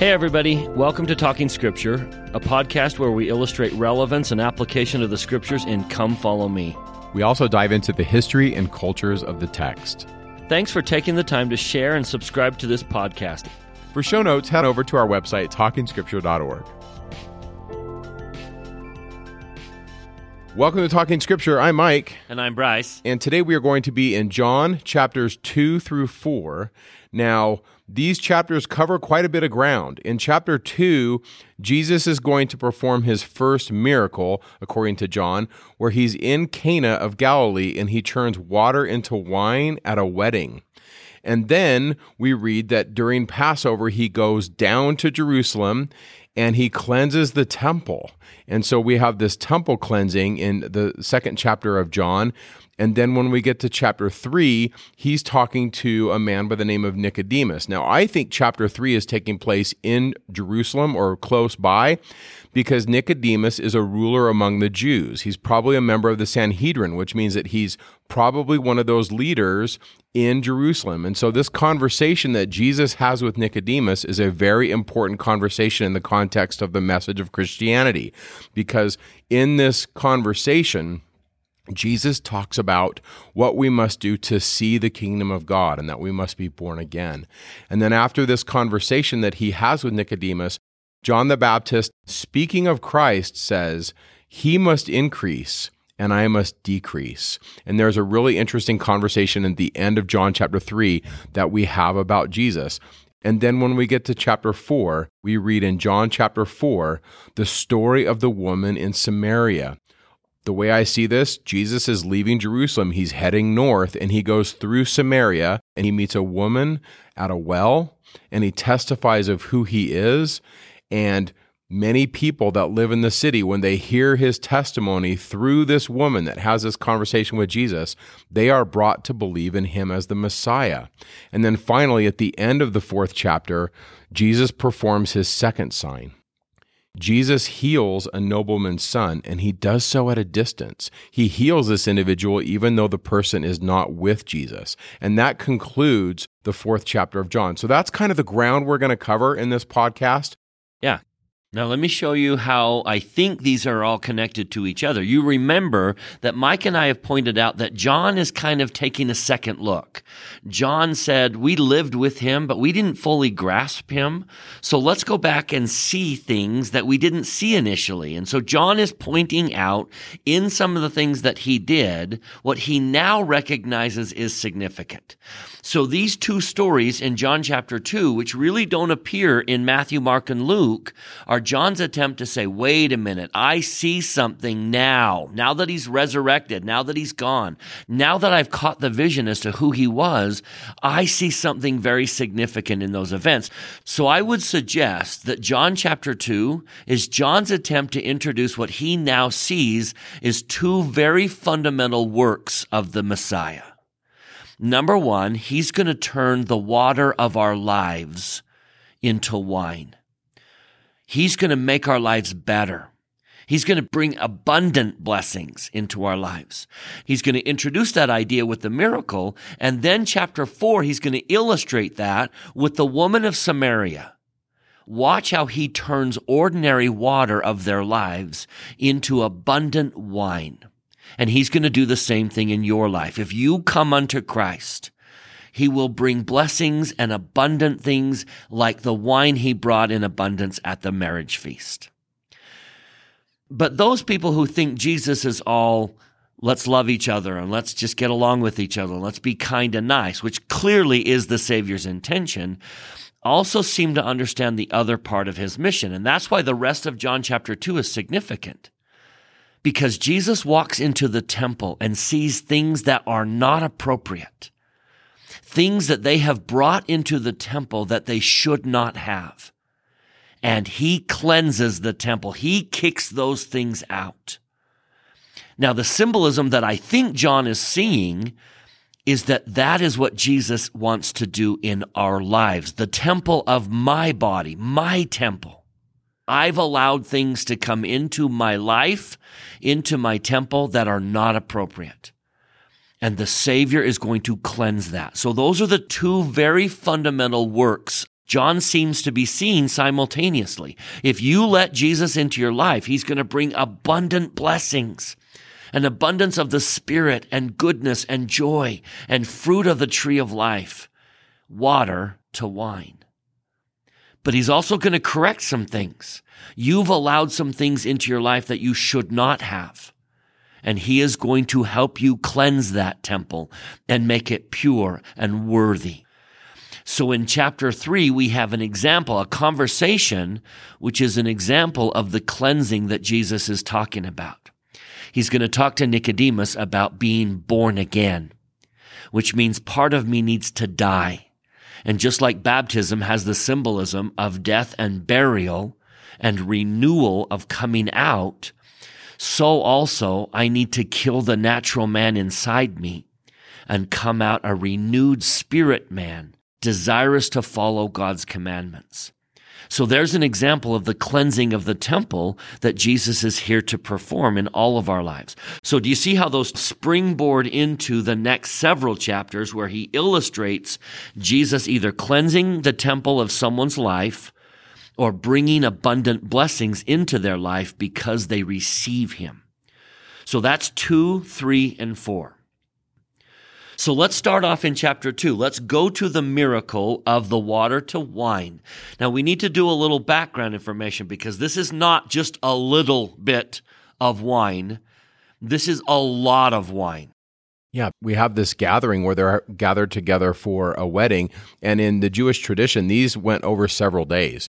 Hey, everybody. Welcome to Talking Scripture, a podcast where we illustrate relevance and application of the scriptures in Come Follow Me. We also dive into the history and cultures of the text. Thanks for taking the time to share and subscribe to this podcast. For show notes, head over to our website, talkingscripture.org. Welcome to Talking Scripture. I'm Mike. And I'm Bryce. And today we are going to be in John chapters 2 through 4. Now, these chapters cover quite a bit of ground. In chapter 2, Jesus is going to perform his first miracle, according to John, where he's in Cana of Galilee and he turns water into wine at a wedding. And then we read that during Passover, he goes down to Jerusalem and he cleanses the temple. And so we have this temple cleansing in the second chapter of John. And then when we get to chapter three, he's talking to a man by the name of Nicodemus. Now, I think chapter three is taking place in Jerusalem or close by because Nicodemus is a ruler among the Jews. He's probably a member of the Sanhedrin, which means that he's probably one of those leaders in Jerusalem. And so, this conversation that Jesus has with Nicodemus is a very important conversation in the context of the message of Christianity, because in this conversation, Jesus talks about what we must do to see the kingdom of God and that we must be born again. And then after this conversation that he has with Nicodemus, John the Baptist, speaking of Christ, says, He must increase and I must decrease. And there's a really interesting conversation at the end of John chapter 3 that we have about Jesus. And then when we get to chapter 4, we read in John chapter 4 the story of the woman in Samaria the way I see this, Jesus is leaving Jerusalem. He's heading north and he goes through Samaria and he meets a woman at a well and he testifies of who he is. And many people that live in the city, when they hear his testimony through this woman that has this conversation with Jesus, they are brought to believe in him as the Messiah. And then finally, at the end of the fourth chapter, Jesus performs his second sign. Jesus heals a nobleman's son, and he does so at a distance. He heals this individual even though the person is not with Jesus. And that concludes the fourth chapter of John. So that's kind of the ground we're going to cover in this podcast. Yeah. Now, let me show you how I think these are all connected to each other. You remember that Mike and I have pointed out that John is kind of taking a second look. John said, We lived with him, but we didn't fully grasp him. So let's go back and see things that we didn't see initially. And so John is pointing out in some of the things that he did what he now recognizes is significant. So these two stories in John chapter 2, which really don't appear in Matthew, Mark, and Luke, are John's attempt to say, wait a minute, I see something now. Now that he's resurrected, now that he's gone, now that I've caught the vision as to who he was, I see something very significant in those events. So I would suggest that John chapter 2 is John's attempt to introduce what he now sees is two very fundamental works of the Messiah. Number one, he's going to turn the water of our lives into wine. He's going to make our lives better. He's going to bring abundant blessings into our lives. He's going to introduce that idea with the miracle. And then chapter four, he's going to illustrate that with the woman of Samaria. Watch how he turns ordinary water of their lives into abundant wine. And he's going to do the same thing in your life. If you come unto Christ, he will bring blessings and abundant things like the wine he brought in abundance at the marriage feast. But those people who think Jesus is all, let's love each other and let's just get along with each other, and let's be kind and nice, which clearly is the Savior's intention, also seem to understand the other part of his mission. And that's why the rest of John chapter 2 is significant because Jesus walks into the temple and sees things that are not appropriate, things that they have brought into the temple that they should not have. And he cleanses the temple. He kicks those things out. Now, the symbolism that I think John is seeing is that that is what Jesus wants to do in our lives. The temple of my body, my temple. I've allowed things to come into my life, into my temple that are not appropriate. And the Savior is going to cleanse that. So those are the two very fundamental works John seems to be seeing simultaneously. If you let Jesus into your life, he's going to bring abundant blessings, an abundance of the Spirit and goodness and joy and fruit of the tree of life, water to wine. But he's also going to correct some things. You've allowed some things into your life that you should not have. And he is going to help you cleanse that temple and make it pure and worthy. So in chapter three, we have an example, a conversation, which is an example of the cleansing that Jesus is talking about. He's going to talk to Nicodemus about being born again, which means part of me needs to die. And just like baptism has the symbolism of death and burial and renewal of coming out, so also I need to kill the natural man inside me and come out a renewed spirit man, desirous to follow God's commandments. So there's an example of the cleansing of the temple that Jesus is here to perform in all of our lives. So do you see how those springboard into the next several chapters where he illustrates Jesus either cleansing the temple of someone's life or bringing abundant blessings into their life because they receive him. So that's two, three, and four. So let's start off in chapter two. Let's go to the miracle of the water to wine. Now we need to do a little background information because this is not just a little bit of wine. This is a lot of wine. Yeah, we have this gathering where they're gathered together for a wedding. And in the Jewish tradition, these went over several days.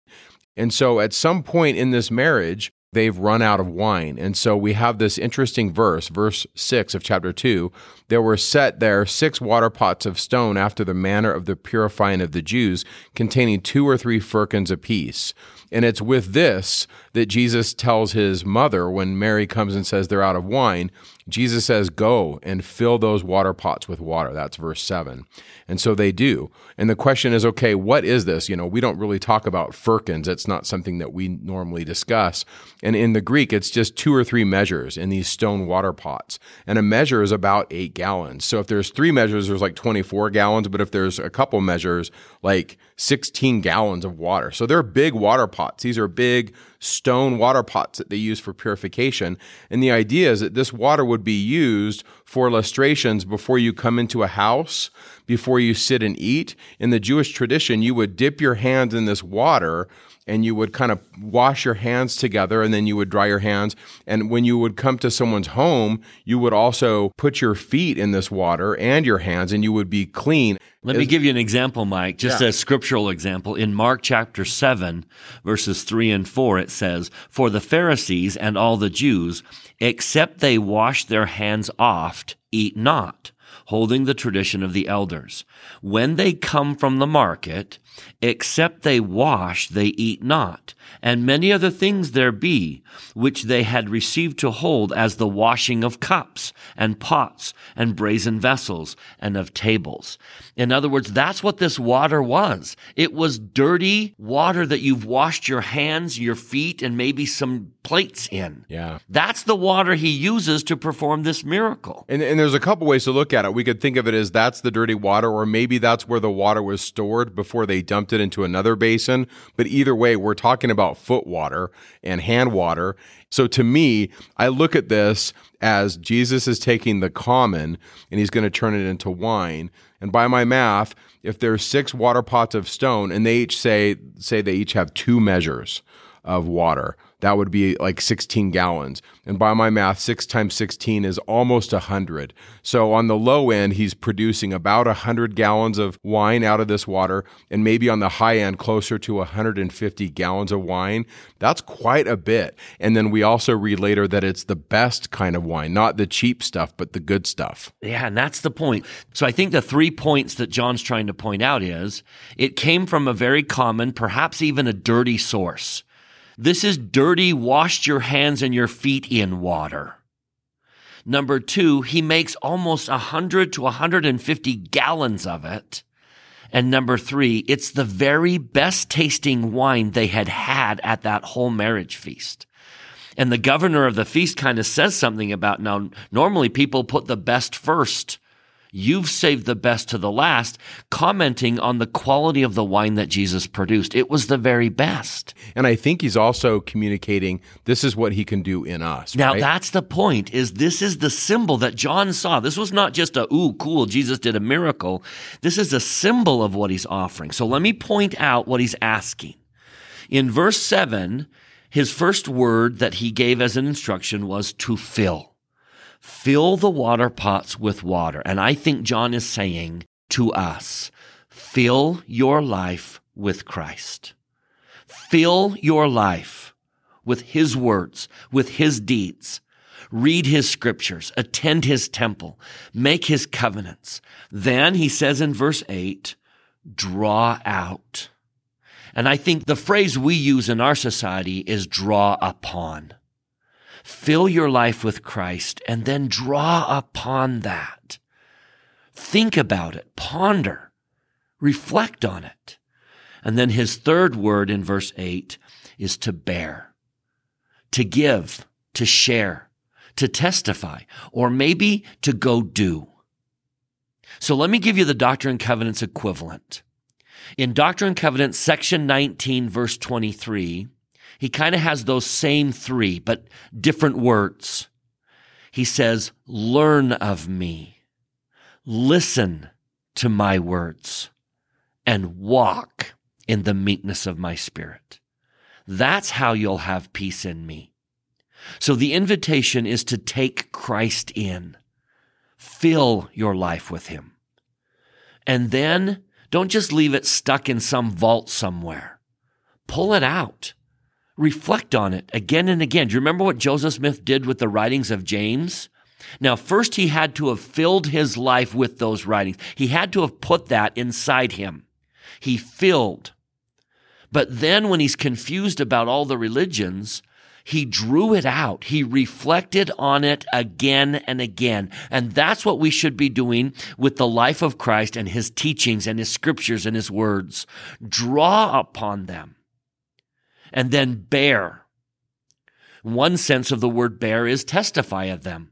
And so at some point in this marriage, they've run out of wine. And so we have this interesting verse, verse 6 of chapter 2. There were set there six water pots of stone after the manner of the purifying of the Jews, containing two or three firkins apiece. And it's with this that Jesus tells his mother when Mary comes and says they're out of wine, Jesus says, Go and fill those water pots with water. That's verse 7. And so they do. And the question is, okay, what is this? You know, we don't really talk about firkins. It's not something that we normally discuss. And in the Greek, it's just two or three measures in these stone water pots. And a measure is about eight gallons. So if there's three measures, there's like 24 gallons. But if there's a couple measures, like 16 gallons of water. So they're big water pots. These are big stone water pots that they use for purification. And the idea is that this water would be used for lustrations before you come into a house, before you sit and eat. In the Jewish tradition, you would dip your hands in this water and you would kind of wash your hands together and then you would dry your hands. And when you would come to someone's home, you would also put your feet in this water and your hands and you would be clean. Let me give you an example, Mike, just yeah. a scriptural example. In Mark chapter 7, verses 3 and 4, it says, For the Pharisees and all the Jews, except they wash their hands oft, eat not holding the tradition of the elders. When they come from the market, except they wash, they eat not. And many other things there be, which they had received to hold as the washing of cups and pots and brazen vessels and of tables. In other words, that's what this water was. It was dirty water that you've washed your hands, your feet, and maybe some plates in. Yeah. That's the water he uses to perform this miracle. And, and there's a couple ways to look at it. We could think of it as that's the dirty water, or maybe that's where the water was stored before they dumped it into another basin. But either way, we're talking about foot water and hand water. So to me, I look at this as Jesus is taking the common and he's going to turn it into wine. And by my math, if there's six water pots of stone and they each say say they each have two measures of water, that would be like 16 gallons. And by my math, six times 16 is almost 100. So on the low end, he's producing about 100 gallons of wine out of this water, and maybe on the high end, closer to 150 gallons of wine. That's quite a bit. And then we also read later that it's the best kind of wine, not the cheap stuff, but the good stuff. Yeah, and that's the point. So I think the three points that John's trying to point out is it came from a very common, perhaps even a dirty source. This is dirty, washed your hands and your feet in water. Number two, he makes almost 100 to 150 gallons of it. And number three, it's the very best tasting wine they had had at that whole marriage feast. And the governor of the feast kind of says something about now, normally people put the best first You've saved the best to the last, commenting on the quality of the wine that Jesus produced. It was the very best. And I think he's also communicating this is what he can do in us. Now right? that's the point is this is the symbol that John saw. This was not just a ooh cool Jesus did a miracle. This is a symbol of what he's offering. So let me point out what he's asking. In verse 7, his first word that he gave as an instruction was to fill. Fill the water pots with water. And I think John is saying to us, fill your life with Christ. Fill your life with his words, with his deeds. Read his scriptures, attend his temple, make his covenants. Then he says in verse 8, draw out. And I think the phrase we use in our society is draw upon. Fill your life with Christ and then draw upon that. Think about it, ponder, reflect on it. And then his third word in verse 8 is to bear, to give, to share, to testify, or maybe to go do. So let me give you the Doctrine and Covenants equivalent. In Doctrine and Covenants, section 19, verse 23, he kind of has those same three, but different words. He says, learn of me, listen to my words, and walk in the meekness of my spirit. That's how you'll have peace in me. So the invitation is to take Christ in, fill your life with him. And then don't just leave it stuck in some vault somewhere. Pull it out. Reflect on it again and again. Do you remember what Joseph Smith did with the writings of James? Now, first he had to have filled his life with those writings. He had to have put that inside him. He filled. But then when he's confused about all the religions, he drew it out. He reflected on it again and again. And that's what we should be doing with the life of Christ and his teachings and his scriptures and his words. Draw upon them and then bear. One sense of the word bear is testify of them.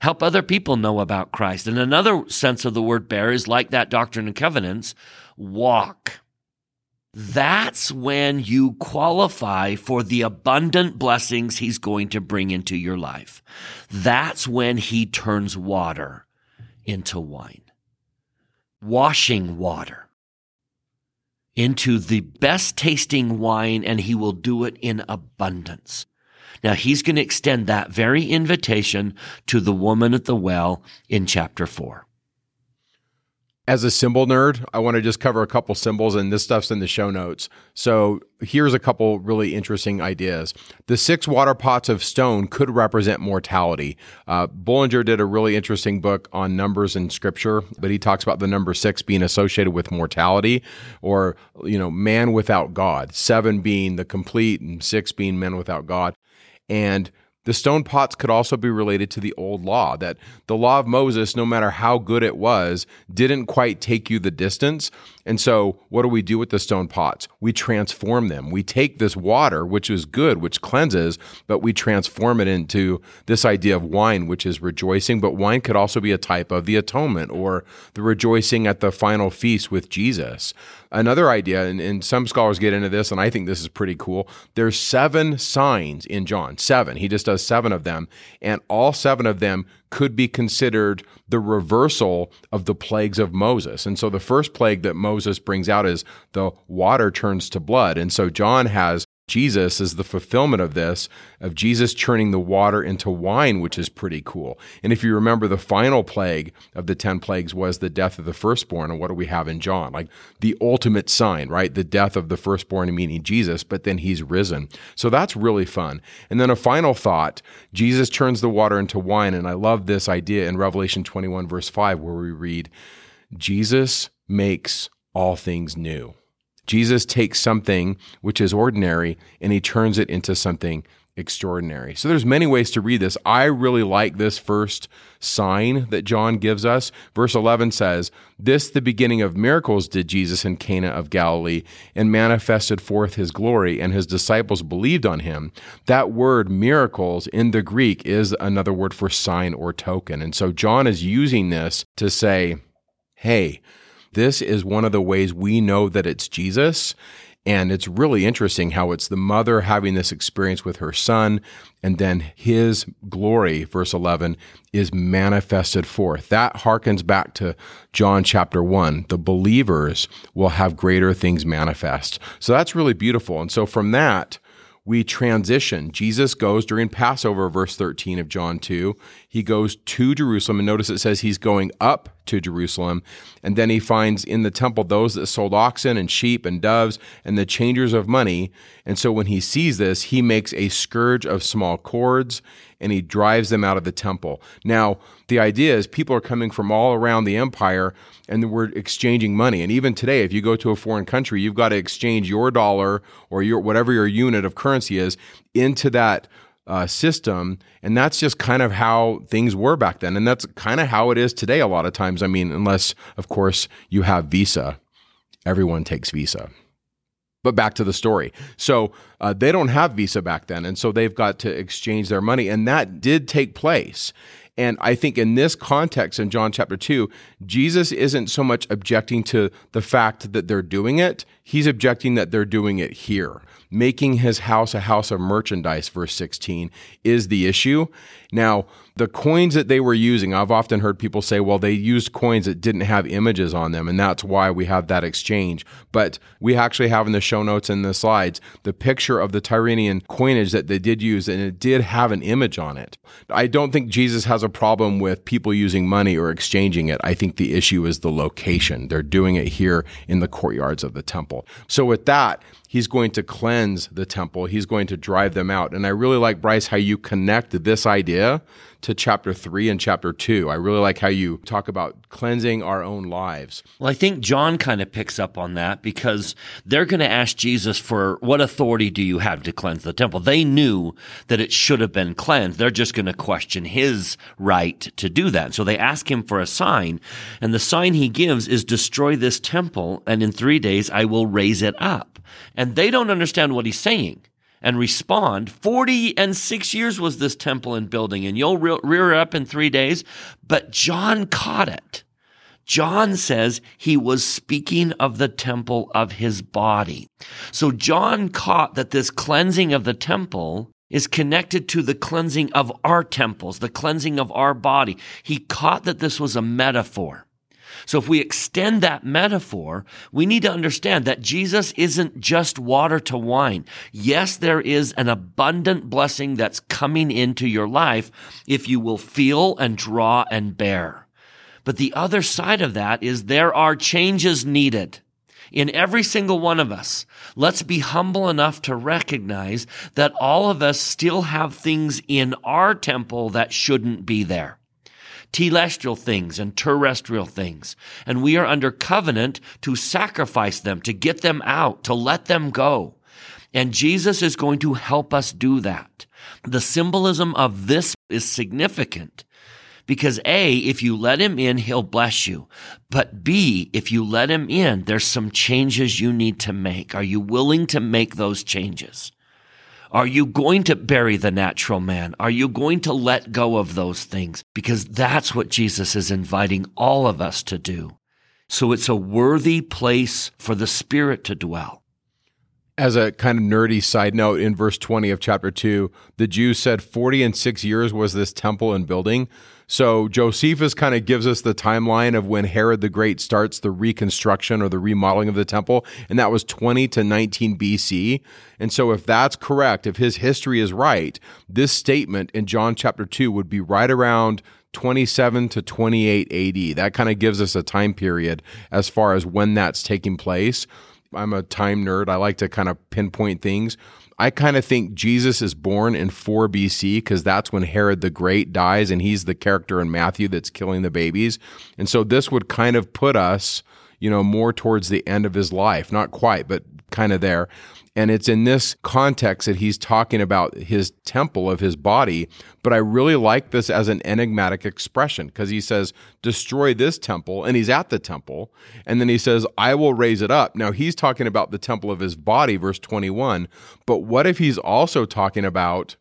Help other people know about Christ. And another sense of the word bear is like that Doctrine and Covenants, walk. That's when you qualify for the abundant blessings he's going to bring into your life. That's when he turns water into wine. Washing water into the best tasting wine and he will do it in abundance. Now he's going to extend that very invitation to the woman at the well in chapter four. As a symbol nerd, I want to just cover a couple symbols, and this stuff's in the show notes. So here's a couple really interesting ideas. The six water pots of stone could represent mortality. Uh, Bullinger did a really interesting book on numbers in scripture, but he talks about the number six being associated with mortality or, you know, man without God, seven being the complete, and six being men without God. And the stone pots could also be related to the old law, that the law of Moses, no matter how good it was, didn't quite take you the distance. And so, what do we do with the stone pots? We transform them. We take this water, which is good, which cleanses, but we transform it into this idea of wine, which is rejoicing. But wine could also be a type of the atonement or the rejoicing at the final feast with Jesus. Another idea, and, and some scholars get into this, and I think this is pretty cool. There's seven signs in John, seven. He just does seven of them, and all seven of them could be considered the reversal of the plagues of Moses. And so the first plague that Moses brings out is the water turns to blood. And so John has Jesus is the fulfillment of this, of Jesus churning the water into wine, which is pretty cool. And if you remember, the final plague of the 10 plagues was the death of the firstborn. And what do we have in John? Like the ultimate sign, right? The death of the firstborn, meaning Jesus, but then he's risen. So that's really fun. And then a final thought Jesus turns the water into wine. And I love this idea in Revelation 21, verse 5, where we read, Jesus makes all things new. Jesus takes something which is ordinary and he turns it into something extraordinary. So there's many ways to read this. I really like this first sign that John gives us. Verse 11 says, "This the beginning of miracles did Jesus in Cana of Galilee and manifested forth his glory and his disciples believed on him." That word miracles in the Greek is another word for sign or token. And so John is using this to say, "Hey, this is one of the ways we know that it's Jesus and it's really interesting how it's the mother having this experience with her son, and then his glory, verse 11, is manifested forth. That harkens back to John chapter 1. The believers will have greater things manifest. So that's really beautiful. And so from that, we transition. Jesus goes during Passover, verse 13 of John 2. He goes to Jerusalem, and notice it says he's going up to Jerusalem. And then he finds in the temple those that sold oxen and sheep and doves and the changers of money. And so when he sees this, he makes a scourge of small cords and he drives them out of the temple. Now, the idea is people are coming from all around the empire and we're exchanging money. And even today, if you go to a foreign country, you've got to exchange your dollar or your whatever your unit of currency is into that uh, system. And that's just kind of how things were back then. And that's kind of how it is today a lot of times. I mean, unless, of course, you have Visa, everyone takes Visa. But back to the story. So uh, they don't have Visa back then. And so they've got to exchange their money. And that did take place. And I think in this context, in John chapter 2, Jesus isn't so much objecting to the fact that they're doing it, he's objecting that they're doing it here. Making his house a house of merchandise, verse 16, is the issue. Now, the coins that they were using, I've often heard people say, well, they used coins that didn't have images on them, and that's why we have that exchange. But we actually have in the show notes and the slides the picture of the Tyrian coinage that they did use, and it did have an image on it. I don't think Jesus has a problem with people using money or exchanging it. I think the issue is the location. They're doing it here in the courtyards of the temple. So, with that, he's going to cleanse the temple. He's going to drive them out. And I really like, Bryce, how you connect this idea to chapter three and chapter two. I really like how you talk about cleansing our own lives. Well, I think John kind of picks up on that because they're going to ask Jesus for what authority do you have to cleanse the temple? They knew that it should have been cleansed. They're just going to question his right to do that. So they ask him for a sign, and the sign he gives is destroy this temple, and in three days I will raise it up. And they don't understand what he's saying and respond. 40 and six years was this temple in building, and you'll re- rear up in three days. But John caught it. John says he was speaking of the temple of his body. So John caught that this cleansing of the temple is connected to the cleansing of our temples, the cleansing of our body. He caught that this was a metaphor. So if we extend that metaphor, we need to understand that Jesus isn't just water to wine. Yes, there is an abundant blessing that's coming into your life if you will feel and draw and bear. But the other side of that is there are changes needed in every single one of us. Let's be humble enough to recognize that all of us still have things in our temple that shouldn't be there telestial things and terrestrial things. And we are under covenant to sacrifice them, to get them out, to let them go. And Jesus is going to help us do that. The symbolism of this is significant because A, if you let him in, he'll bless you. But B, if you let him in, there's some changes you need to make. Are you willing to make those changes? Are you going to bury the natural man? Are you going to let go of those things? Because that's what Jesus is inviting all of us to do. So it's a worthy place for the Spirit to dwell. As a kind of nerdy side note, in verse 20 of chapter 2, the Jews said 40 and six years was this temple and building. So Josephus kind of gives us the timeline of when Herod the Great starts the reconstruction or the remodeling of the temple, and that was 20 to 19 BC. And so if that's correct, if his history is right, this statement in John chapter 2 would be right around 27 to 28 AD. That kind of gives us a time period as far as when that's taking place. I'm a time nerd. I like to kind of pinpoint things. I kind of think Jesus is born in 4 BC because that's when Herod the Great dies, and he's the character in Matthew that's killing the babies. And so this would kind of put us, you know, more towards the end of his life. Not quite, but kind of there. And it's in this context that he's talking about his temple of his body. But I really like this as an enigmatic expression because he says, destroy this temple. And he's at the temple. And then he says, I will raise it up. Now he's talking about the temple of his body, verse 21. But what if he's also talking about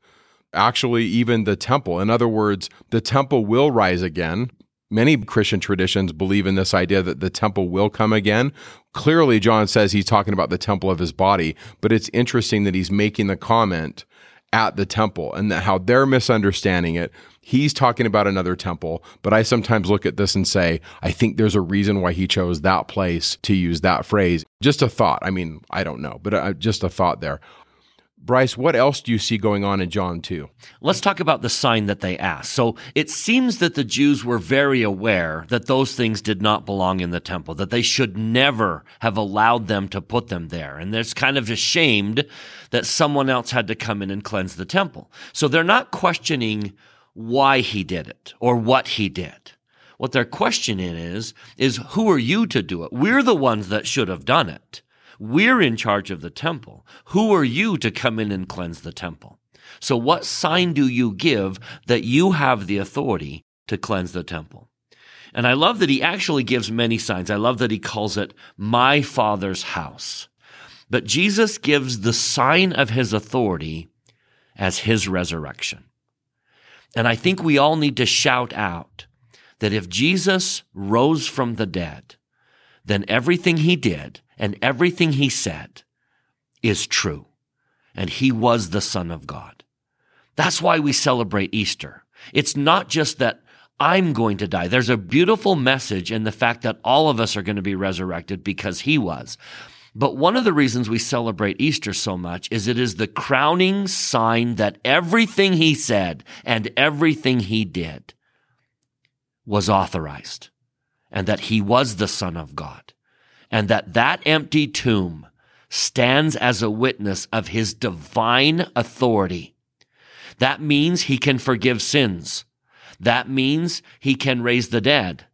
actually even the temple? In other words, the temple will rise again many Christian traditions believe in this idea that the temple will come again. Clearly, John says he's talking about the temple of his body, but it's interesting that he's making the comment at the temple and that how they're misunderstanding it. He's talking about another temple, but I sometimes look at this and say, I think there's a reason why he chose that place to use that phrase. Just a thought. I mean, I don't know, but uh, just a thought there. Bryce, what else do you see going on in John 2? Let's talk about the sign that they asked. So it seems that the Jews were very aware that those things did not belong in the temple, that they should never have allowed them to put them there. And they're kind of ashamed that someone else had to come in and cleanse the temple. So they're not questioning why he did it or what he did. What they're questioning is, is who are you to do it? We're the ones that should have done it. We're in charge of the temple. Who are you to come in and cleanse the temple? So what sign do you give that you have the authority to cleanse the temple? And I love that he actually gives many signs. I love that he calls it my father's house. But Jesus gives the sign of his authority as his resurrection. And I think we all need to shout out that if Jesus rose from the dead, then everything he did and everything he said is true. And he was the Son of God. That's why we celebrate Easter. It's not just that I'm going to die. There's a beautiful message in the fact that all of us are going to be resurrected because he was. But one of the reasons we celebrate Easter so much is it is the crowning sign that everything he said and everything he did was authorized and that he was the Son of God and that that empty tomb stands as a witness of his divine authority. That means he can forgive sins. That means he can raise the dead.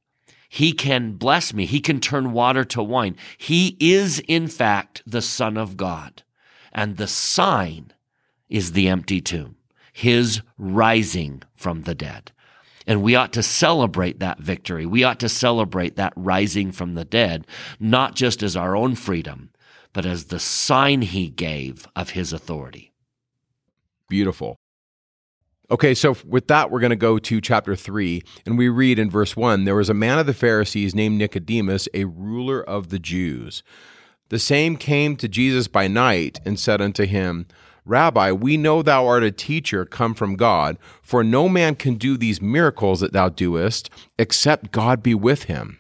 He can bless me. He can turn water to wine. He is, in fact, the Son of God. And the sign is the empty tomb, his rising from the dead. And we ought to celebrate that victory. We ought to celebrate that rising from the dead, not just as our own freedom, but as the sign he gave of his authority. Beautiful. Okay, so with that, we're going to go to chapter 3, and we read in verse 1 There was a man of the Pharisees named Nicodemus, a ruler of the Jews. The same came to Jesus by night and said unto him, Rabbi, we know thou art a teacher come from God, for no man can do these miracles that thou doest, except God be with him.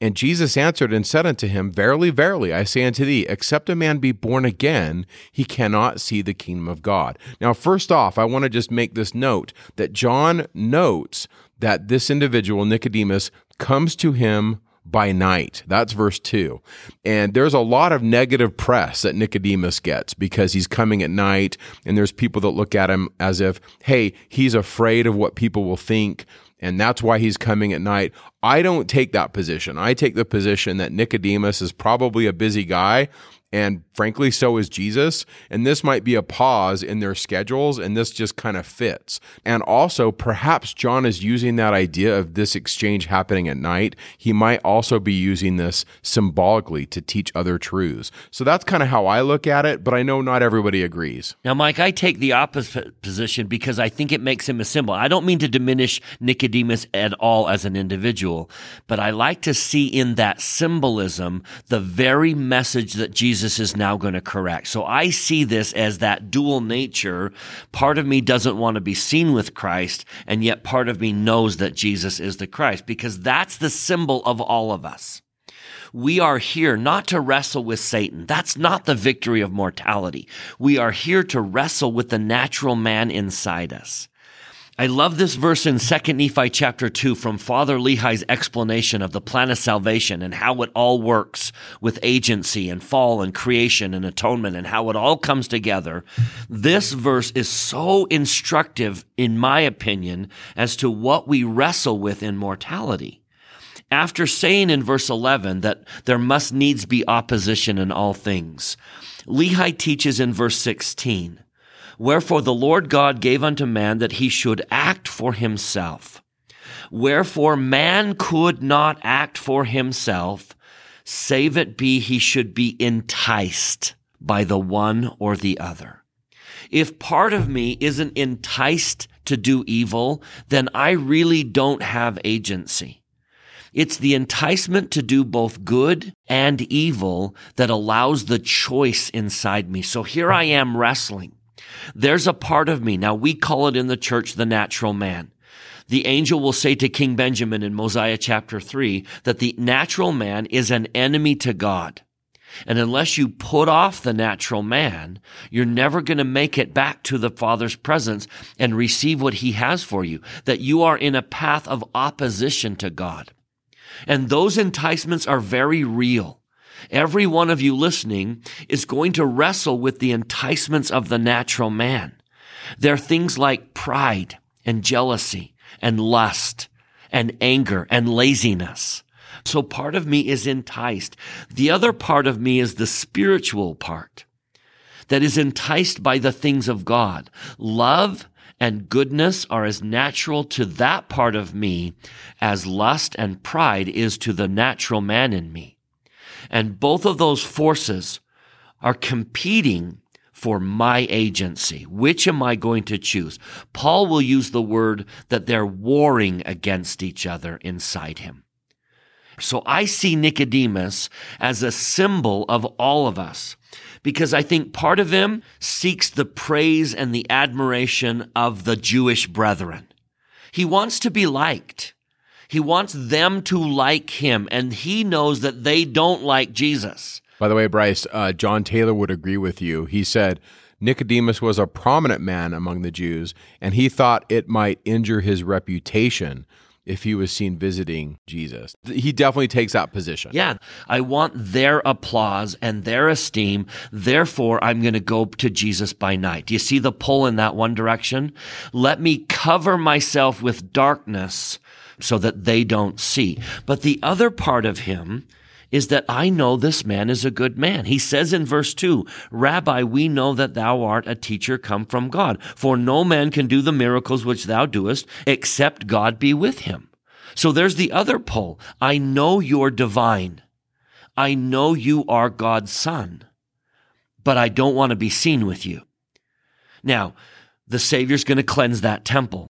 And Jesus answered and said unto him, Verily, verily, I say unto thee, except a man be born again, he cannot see the kingdom of God. Now, first off, I want to just make this note that John notes that this individual, Nicodemus, comes to him by night. That's verse 2. And there's a lot of negative press that Nicodemus gets because he's coming at night, and there's people that look at him as if, hey, he's afraid of what people will think. And that's why he's coming at night. I don't take that position. I take the position that Nicodemus is probably a busy guy and frankly, so is Jesus. And this might be a pause in their schedules, and this just kind of fits. And also, perhaps John is using that idea of this exchange happening at night. He might also be using this symbolically to teach other truths. So that's kind of how I look at it, but I know not everybody agrees. Now, Mike, I take the opposite position because I think it makes him a symbol. I don't mean to diminish Nicodemus at all as an individual, but I like to see in that symbolism the very message that Jesus Jesus is now going to correct. So I see this as that dual nature. Part of me doesn't want to be seen with Christ, and yet part of me knows that Jesus is the Christ because that's the symbol of all of us. We are here not to wrestle with Satan. That's not the victory of mortality. We are here to wrestle with the natural man inside us. I love this verse in 2 Nephi chapter 2 from Father Lehi's explanation of the plan of salvation and how it all works with agency and fall and creation and atonement and how it all comes together. This verse is so instructive, in my opinion, as to what we wrestle with in mortality. after saying in verse 11 that there must needs be opposition in all things, Lehi teaches in verse 16, Wherefore the Lord God gave unto man that he should act for himself. Wherefore man could not act for himself, save it be he should be enticed by the one or the other. If part of me isn't enticed to do evil, then I really don't have agency. It's the enticement to do both good and evil that allows the choice inside me. So here I am wrestling. There's a part of me. Now we call it in the church the natural man. The angel will say to King Benjamin in Mosiah chapter 3 that the natural man is an enemy to God. And unless you put off the natural man, you're never going to make it back to the Father's presence and receive what he has for you, that you are in a path of opposition to God. And those enticements are very real. Every one of you listening is going to wrestle with the enticements of the natural man. They're things like pride and jealousy and lust and anger and laziness. So part of me is enticed. The other part of me is the spiritual part that is enticed by the things of God. Love and goodness are as natural to that part of me as lust and pride is to the natural man in me. And both of those forces are competing for my agency. Which am I going to choose? Paul will use the word that they're warring against each other inside him. So I see Nicodemus as a symbol of all of us because I think part of him seeks the praise and the admiration of the Jewish brethren. He wants to be liked. He wants them to like him, and he knows that they don't like Jesus. By the way, Bryce, uh, John Taylor would agree with you. He said Nicodemus was a prominent man among the Jews, and he thought it might injure his reputation if he was seen visiting Jesus. He definitely takes that position. Yeah, I want their applause and their esteem. Therefore, I'm going to go to Jesus by night. Do you see the pull in that one direction? Let me cover myself with darkness so that they don't see. But the other part of him is that I know this man is a good man. He says in verse 2, Rabbi, we know that thou art a teacher come from God, for no man can do the miracles which thou doest except God be with him. So there's the other pull. I know you're divine. I know you are God's son, but I don't want to be seen with you. Now, the Savior's going to cleanse that temple.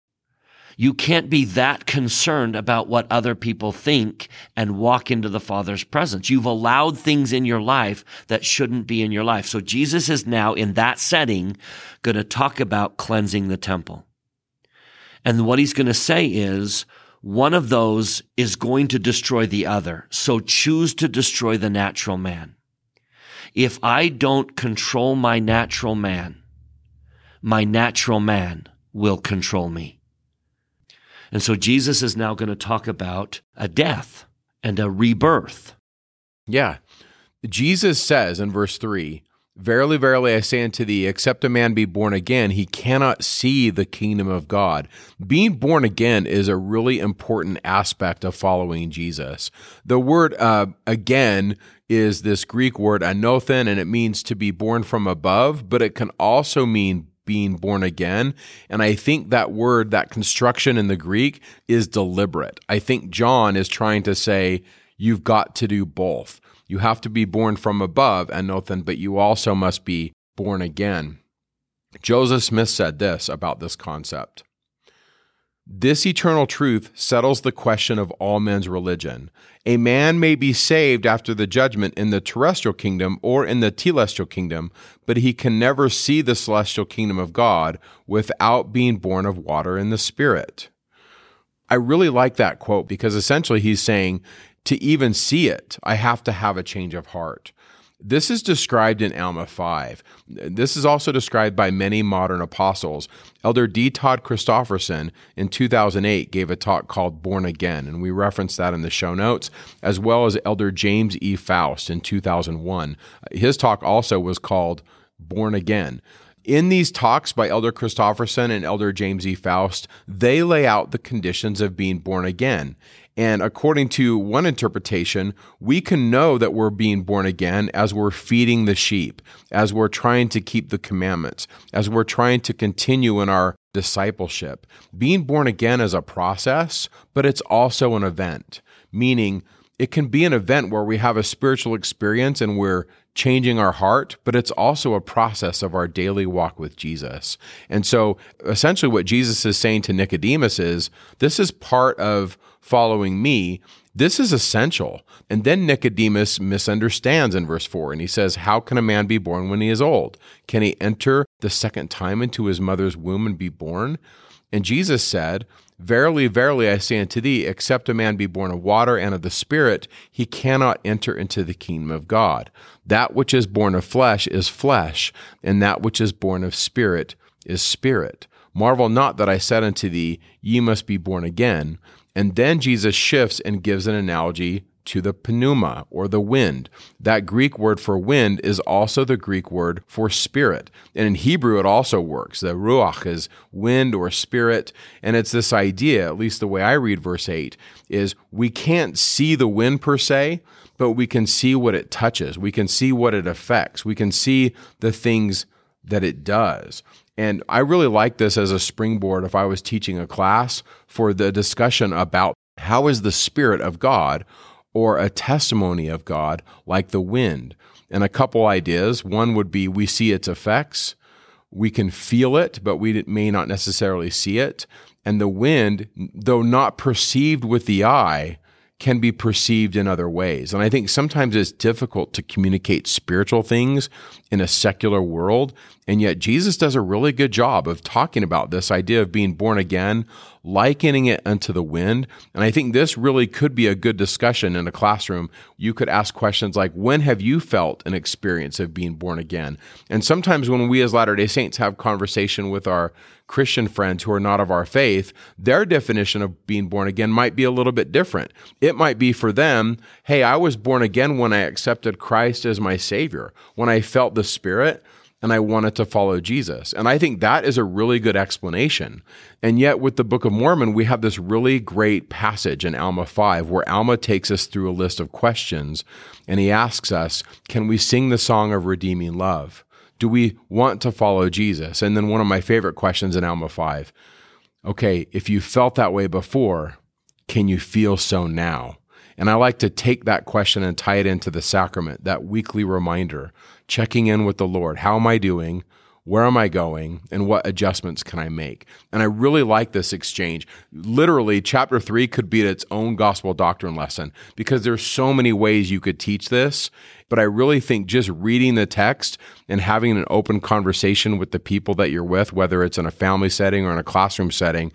You can't be that concerned about what other people think and walk into the Father's presence. You've allowed things in your life that shouldn't be in your life. So Jesus is now in that setting going to talk about cleansing the temple. And what he's going to say is, one of those is going to destroy the other. So choose to destroy the natural man. If I don't control my natural man, my natural man will control me. And so Jesus is now going to talk about a death and a rebirth. Yeah. Jesus says in verse 3 Verily, verily, I say unto thee, except a man be born again, he cannot see the kingdom of God. Being born again is a really important aspect of following Jesus. The word uh, again is this Greek word anothen, and it means to be born from above, but it can also mean being born again. And I think that word, that construction in the Greek is deliberate. I think John is trying to say, you've got to do both. You have to be born from above, and anothen, but you also must be born again. Joseph Smith said this about this concept. This eternal truth settles the question of all men's religion. A man may be saved after the judgment in the terrestrial kingdom or in the telestial kingdom, but he can never see the celestial kingdom of God without being born of water and the Spirit. I really like that quote because essentially he's saying to even see it, I have to have a change of heart. This is described in Alma 5. This is also described by many modern apostles. Elder D. Todd Christofferson in 2008 gave a talk called Born Again, and we reference that in the show notes, as well as Elder James E. Faust in 2001. His talk also was called Born Again. In these talks by Elder Christofferson and Elder James E. Faust, they lay out the conditions of being born again. And according to one interpretation, we can know that we're being born again as we're feeding the sheep, as we're trying to keep the commandments, as we're trying to continue in our discipleship. Being born again is a process, but it's also an event, meaning it can be an event where we have a spiritual experience and we're changing our heart, but it's also a process of our daily walk with Jesus. And so essentially what Jesus is saying to Nicodemus is this is part of following me. This is essential. And then Nicodemus misunderstands in verse 4 and he says, How can a man be born when he is old? Can he enter the second time into his mother's womb and be born? And Jesus said, Verily, verily, I say unto thee, except a man be born of water and of the Spirit, he cannot enter into the kingdom of God. That which is born of flesh is flesh, and that which is born of spirit is spirit. Marvel not that I said unto thee, Ye must be born again. And then Jesus shifts and gives an analogy to the pneuma or the wind. That Greek word for wind is also the Greek word for spirit. And in Hebrew, it also works. The ruach is wind or spirit. And it's this idea, at least the way I read verse 8, is we can't see the wind per se, but we can see what it touches. We can see what it affects. We can see the things that it does. And I really like this as a springboard if I was teaching a class for the discussion about how is the Spirit of God or a testimony of God like the wind. And a couple ideas. One would be we see its effects, we can feel it, but we may not necessarily see it. And the wind, though not perceived with the eye, can be perceived in other ways. And I think sometimes it's difficult to communicate spiritual things in a secular world. And yet Jesus does a really good job of talking about this idea of being born again, likening it unto the wind. And I think this really could be a good discussion in a classroom. You could ask questions like, when have you felt an experience of being born again? And sometimes when we as Latter-day Saints have conversation with our Christian friends who are not of our faith, their definition of being born again might be a little bit different. It might be for them, hey, I was born again when I accepted Christ as my Savior, when I felt the Spirit and I wanted to follow Jesus. And I think that is a really good explanation. And yet, with the Book of Mormon, we have this really great passage in Alma 5 where Alma takes us through a list of questions and he asks us, Can we sing the song of redeeming love? Do we want to follow Jesus? And then one of my favorite questions in Alma 5 okay, if you felt that way before, can you feel so now? And I like to take that question and tie it into the sacrament, that weekly reminder, checking in with the Lord. How am I doing? Where am I going? And what adjustments can I make? And I really like this exchange. Literally, chapter three could be its own gospel doctrine lesson because there's so many ways you could teach this. But I really think just reading the text and having an open conversation with the people that you're with, whether it's in a family setting or in a classroom setting,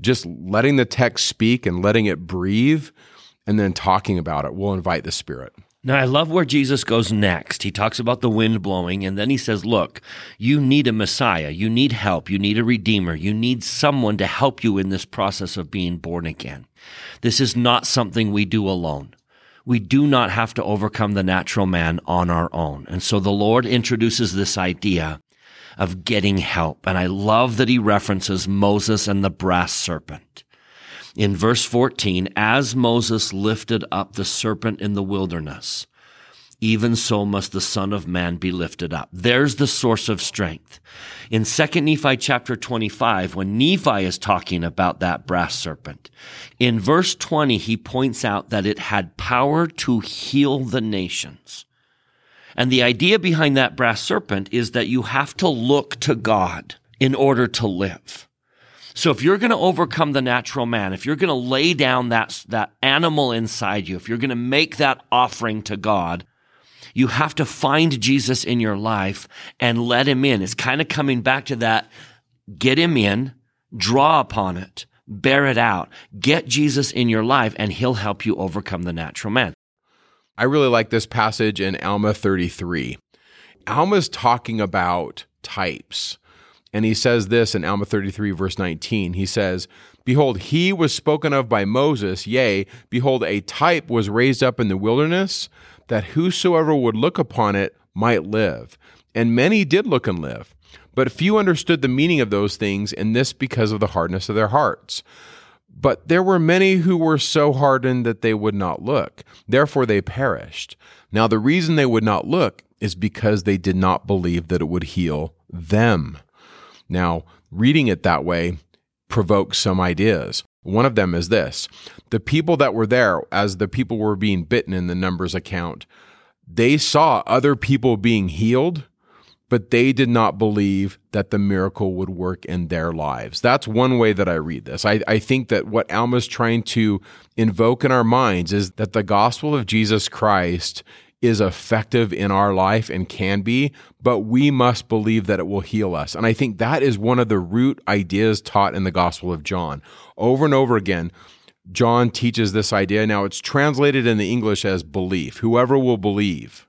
just letting the text speak and letting it breathe and then talking about it will invite the Spirit. Now, I love where Jesus goes next. He talks about the wind blowing, and then he says, Look, you need a Messiah. You need help. You need a Redeemer. You need someone to help you in this process of being born again. This is not something we do alone. We do not have to overcome the natural man on our own. And so the Lord introduces this idea of getting help. And I love that he references Moses and the brass serpent in verse 14, as Moses lifted up the serpent in the wilderness, even so must the Son of Man be lifted up. There's the source of strength. In 2 Nephi chapter 25, when Nephi is talking about that brass serpent, in verse 20, he points out that it had power to heal the nations. And the idea behind that brass serpent is that you have to look to God in order to live. So if you're going to overcome the natural man, if you're going to lay down that, that animal inside you, if you're going to make that offering to God, you have to find Jesus in your life and let him in. It's kind of coming back to that. Get him in, draw upon it, bear it out, get Jesus in your life, and he'll help you overcome the natural man. I really like this passage in Alma 33. Alma's talking about types. And he says this in Alma 33, verse 19. He says, Behold, he was spoken of by Moses, yea, behold, a type was raised up in the wilderness, that whosoever would look upon it might live. And many did look and live. But few understood the meaning of those things, and this because of the hardness of their hearts. But there were many who were so hardened that they would not look. Therefore they perished. Now the reason they would not look is because they did not believe that it would heal them. Now, reading it that way provokes some ideas. One of them is this the people that were there, as the people were being bitten in the Numbers account, they saw other people being healed, but they did not believe that the miracle would work in their lives. That's one way that I read this. I, I think that what Alma's trying to invoke in our minds is that the gospel of Jesus Christ is effective in our life and can be, but we must believe that it will heal us. And I think that is one of the root ideas taught in the Gospel of John. Over and over again, John teaches this idea. Now it's translated in the English as belief. Whoever will believe.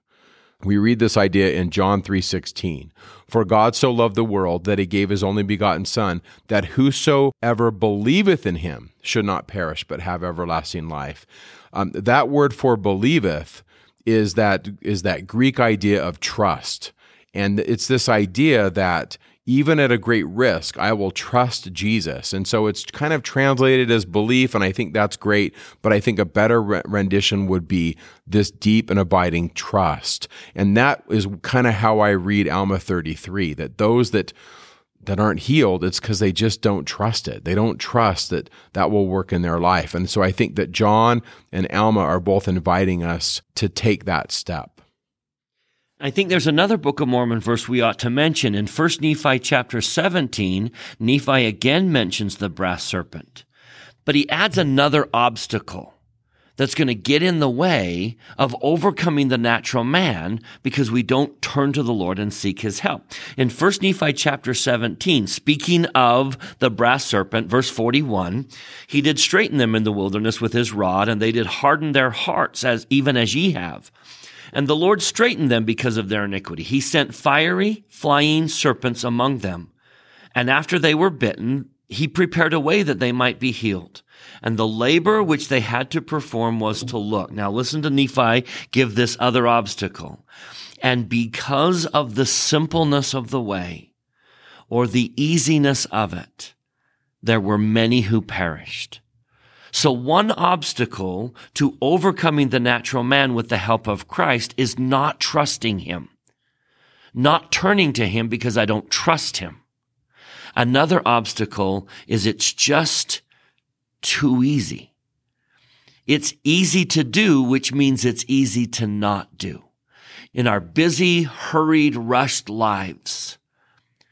We read this idea in John 3:16. For God so loved the world that he gave his only begotten son that whosoever believeth in him should not perish but have everlasting life. Um, that word for believeth is that is that Greek idea of trust. And it's this idea that even at a great risk, I will trust Jesus. And so it's kind of translated as belief, and I think that's great. But I think a better rendition would be this deep and abiding trust. And that is kind of how I read Alma 33 that those that that aren't healed, it's because they just don't trust it. They don't trust that that will work in their life. And so I think that John and Alma are both inviting us to take that step. I think there's another Book of Mormon verse we ought to mention. In 1 Nephi chapter 17, Nephi again mentions the brass serpent, but he adds another obstacle that's going to get in the way of overcoming the natural man because we don't turn to the Lord and seek his help. In 1 Nephi chapter 17, speaking of the brass serpent, verse 41, he did straiten them in the wilderness with his rod, and they did harden their hearts as even as ye have. And the Lord straitened them because of their iniquity. He sent fiery, flying serpents among them. And after they were bitten, he prepared a way that they might be healed. And the labor which they had to perform was to look. Now listen to Nephi give this other obstacle. And because of the simpleness of the way, or the easiness of it, there were many who perished. So one obstacle to overcoming the natural man with the help of Christ is not trusting him, not turning to him because I don't trust him. Another obstacle is it's just too easy. It's easy to do, which means it's easy to not do. In our busy, hurried, rushed lives,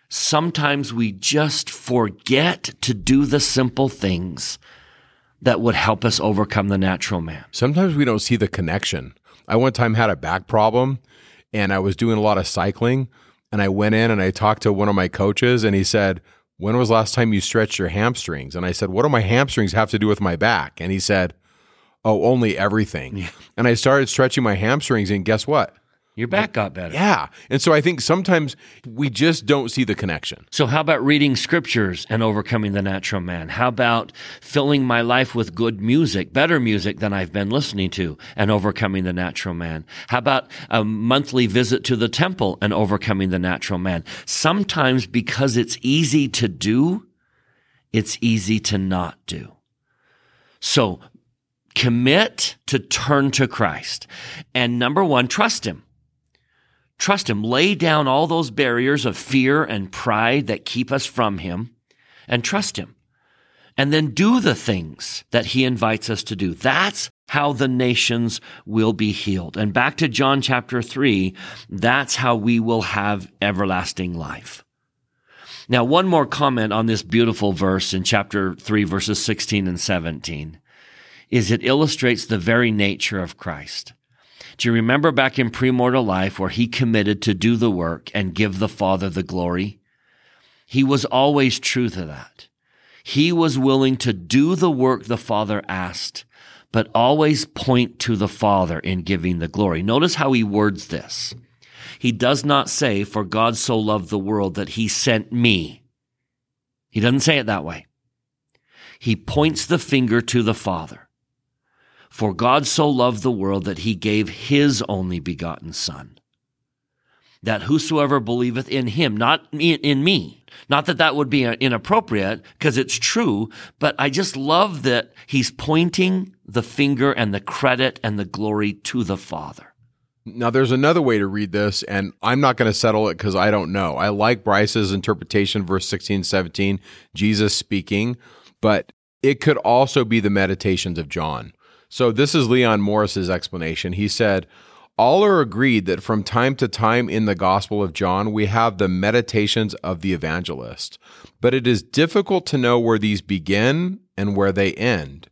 sometimes we just forget to do the simple things that would help us overcome the natural man. Sometimes we don't see the connection. I one time had a back problem and I was doing a lot of cycling and I went in and I talked to one of my coaches and he said, when was the last time you stretched your hamstrings? And I said, What do my hamstrings have to do with my back? And he said, Oh, only everything. Yeah. And I started stretching my hamstrings, and guess what? Your back got better. Yeah. And so I think sometimes we just don't see the connection. So, how about reading scriptures and overcoming the natural man? How about filling my life with good music, better music than I've been listening to, and overcoming the natural man? How about a monthly visit to the temple and overcoming the natural man? Sometimes because it's easy to do, it's easy to not do. So, commit to turn to Christ. And number one, trust Him. Trust Him. Lay down all those barriers of fear and pride that keep us from Him and trust Him. And then do the things that He invites us to do. That's how the nations will be healed. And back to John chapter 3, that's how we will have everlasting life. Now, one more comment on this beautiful verse in chapter 3, verses 16 and 17 is it illustrates the very nature of Christ. Do you remember back in premortal life where he committed to do the work and give the Father the glory? He was always true to that. He was willing to do the work the Father asked, but always point to the Father in giving the glory. Notice how he words this. He does not say, for God so loved the world that he sent me. He doesn't say it that way. He points the finger to the Father. For God so loved the world that he gave his only begotten Son. that whosoever believeth in him, not in me, not that that would be inappropriate because it's true, but I just love that he's pointing the finger and the credit and the glory to the Father. Now, there's another way to read this, and I'm not going to settle it because I don't know. I like Bryce's interpretation, verse 16, 17, Jesus speaking, but it could also be the meditations of John. So, this is Leon Morris's explanation. He said, all are agreed that from time to time in the Gospel of John, we have the meditations of the evangelist, but it is difficult to know where these begin and where they end.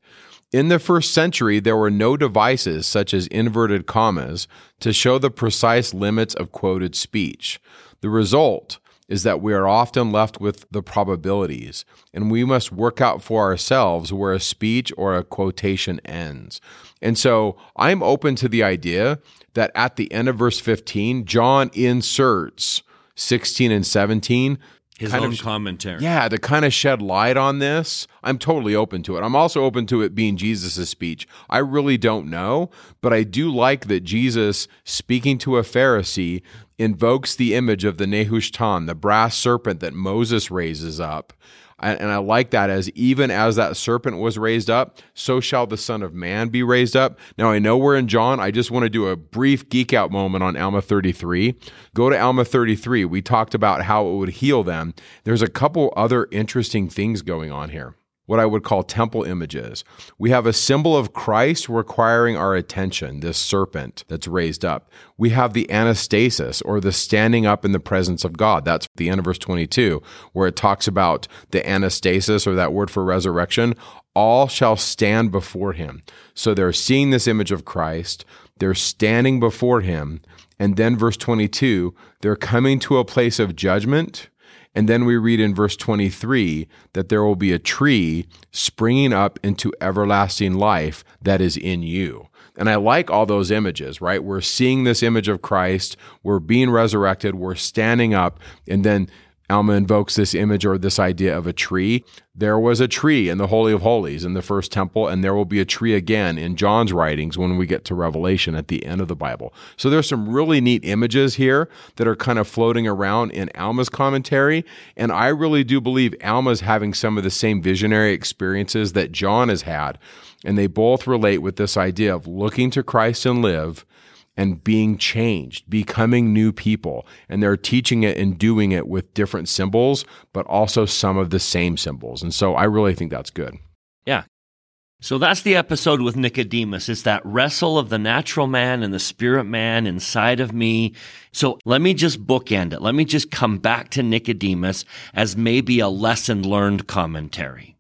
In the first century, there were no devices such as inverted commas to show the precise limits of quoted speech. The result is that we are often left with the probabilities, and we must work out for ourselves where a speech or a quotation ends. And so I'm open to the idea that at the end of verse 15, John inserts 16 and 17 his own of, commentary. Yeah, to kind of shed light on this, I'm totally open to it. I'm also open to it being Jesus' speech. I really don't know, but I do like that Jesus, speaking to a Pharisee, invokes the image of the Nehushtan, the brass serpent that Moses raises up, and I like that as even as that serpent was raised up, so shall the Son of Man be raised up. Now, I know we're in John. I just want to do a brief geek out moment on Alma 33. Go to Alma 33. We talked about how it would heal them. There's a couple other interesting things going on here what I would call temple images. We have a symbol of Christ requiring our attention, this serpent that's raised up. We have the anastasis, or the standing up in the presence of God. That's the end of verse 22, where it talks about the anastasis, or that word for resurrection. All shall stand before him. So they're seeing this image of Christ, they're standing before him. And then, verse 22, they're coming to a place of judgment and then we read in verse 23 that there will be a tree springing up into everlasting life that is in you. And I like all those images, right? We're seeing this image of Christ, we're being resurrected, we're standing up, and then Alma invokes this image or this idea of a tree. There was a tree in the Holy of Holies in the first temple, and there will be a tree again in John's writings when we get to Revelation at the end of the Bible. So there's some really neat images here that are kind of floating around in Alma's commentary. And I really do believe Alma's having some of the same visionary experiences that John has had. And they both relate with this idea of looking to Christ and live and being changed, becoming new people. And they're teaching it and doing it with different symbols, but also some of the same symbols. And so I really think that's good. Yeah. So that's the episode with Nicodemus. It's that wrestle of the natural man and the spirit man inside of me. So let me just bookend it. Let me just come back to Nicodemus as maybe a lesson learned commentary.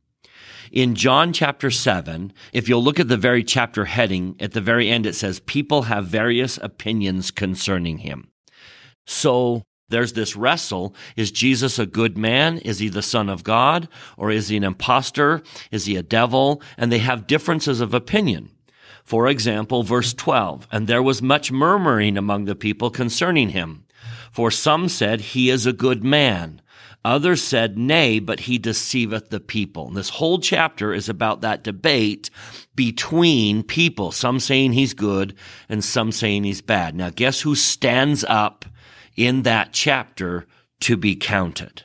In John chapter 7, if you'll look at the very chapter heading, at the very end it says, People have various opinions concerning him. So there's this wrestle. Is Jesus a good man? Is he the son of God? Or is he an impostor? Is he a devil? And they have differences of opinion. For example, verse 12, and there was much murmuring among the people concerning him. For some said, he is a good man. Others said, Nay, but he deceiveth the people. And this whole chapter is about that debate between people, some saying he's good and some saying he's bad. Now, guess who stands up in that chapter to be counted?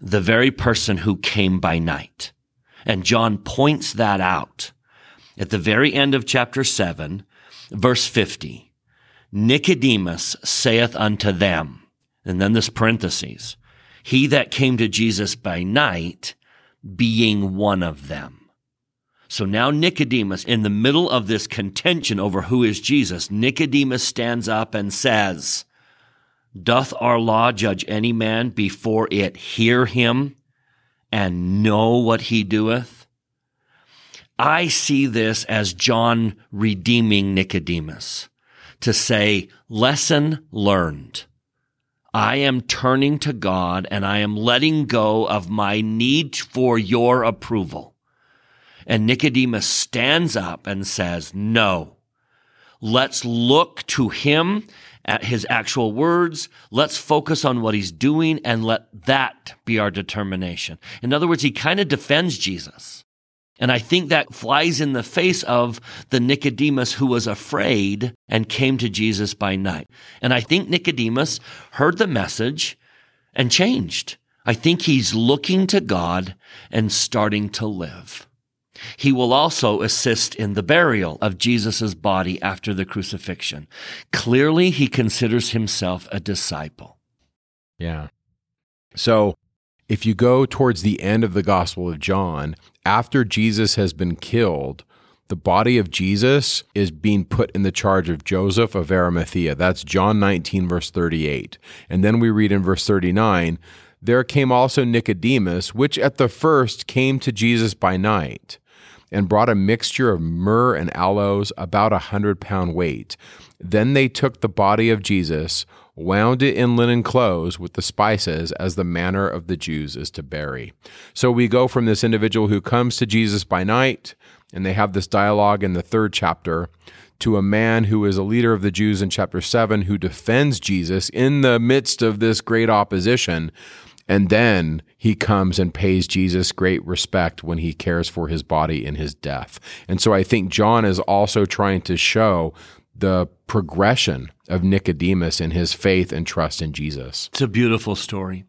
The very person who came by night. And John points that out at the very end of chapter 7, verse 50. Nicodemus saith unto them, and then this parentheses, he that came to Jesus by night being one of them. So now Nicodemus, in the middle of this contention over who is Jesus, Nicodemus stands up and says, Doth our law judge any man before it hear him and know what he doeth? I see this as John redeeming Nicodemus to say, lesson learned. I am turning to God and I am letting go of my need for your approval. And Nicodemus stands up and says, no, let's look to him at his actual words. Let's focus on what he's doing and let that be our determination. In other words, he kind of defends Jesus. And I think that flies in the face of the Nicodemus who was afraid and came to Jesus by night. And I think Nicodemus heard the message and changed. I think he's looking to God and starting to live. He will also assist in the burial of Jesus' body after the crucifixion. Clearly, he considers himself a disciple. Yeah. So if you go towards the end of the Gospel of John, after Jesus has been killed, the body of Jesus is being put in the charge of Joseph of Arimathea. That's John 19, verse 38. And then we read in verse 39 there came also Nicodemus, which at the first came to Jesus by night, and brought a mixture of myrrh and aloes, about a hundred pound weight. Then they took the body of Jesus, wound it in linen clothes with the spices, as the manner of the Jews is to bury. So we go from this individual who comes to Jesus by night, and they have this dialogue in the third chapter, to a man who is a leader of the Jews in chapter 7 who defends Jesus in the midst of this great opposition. And then he comes and pays Jesus great respect when he cares for his body in his death. And so I think John is also trying to show the progression of Nicodemus in his faith and trust in Jesus. It's a beautiful story.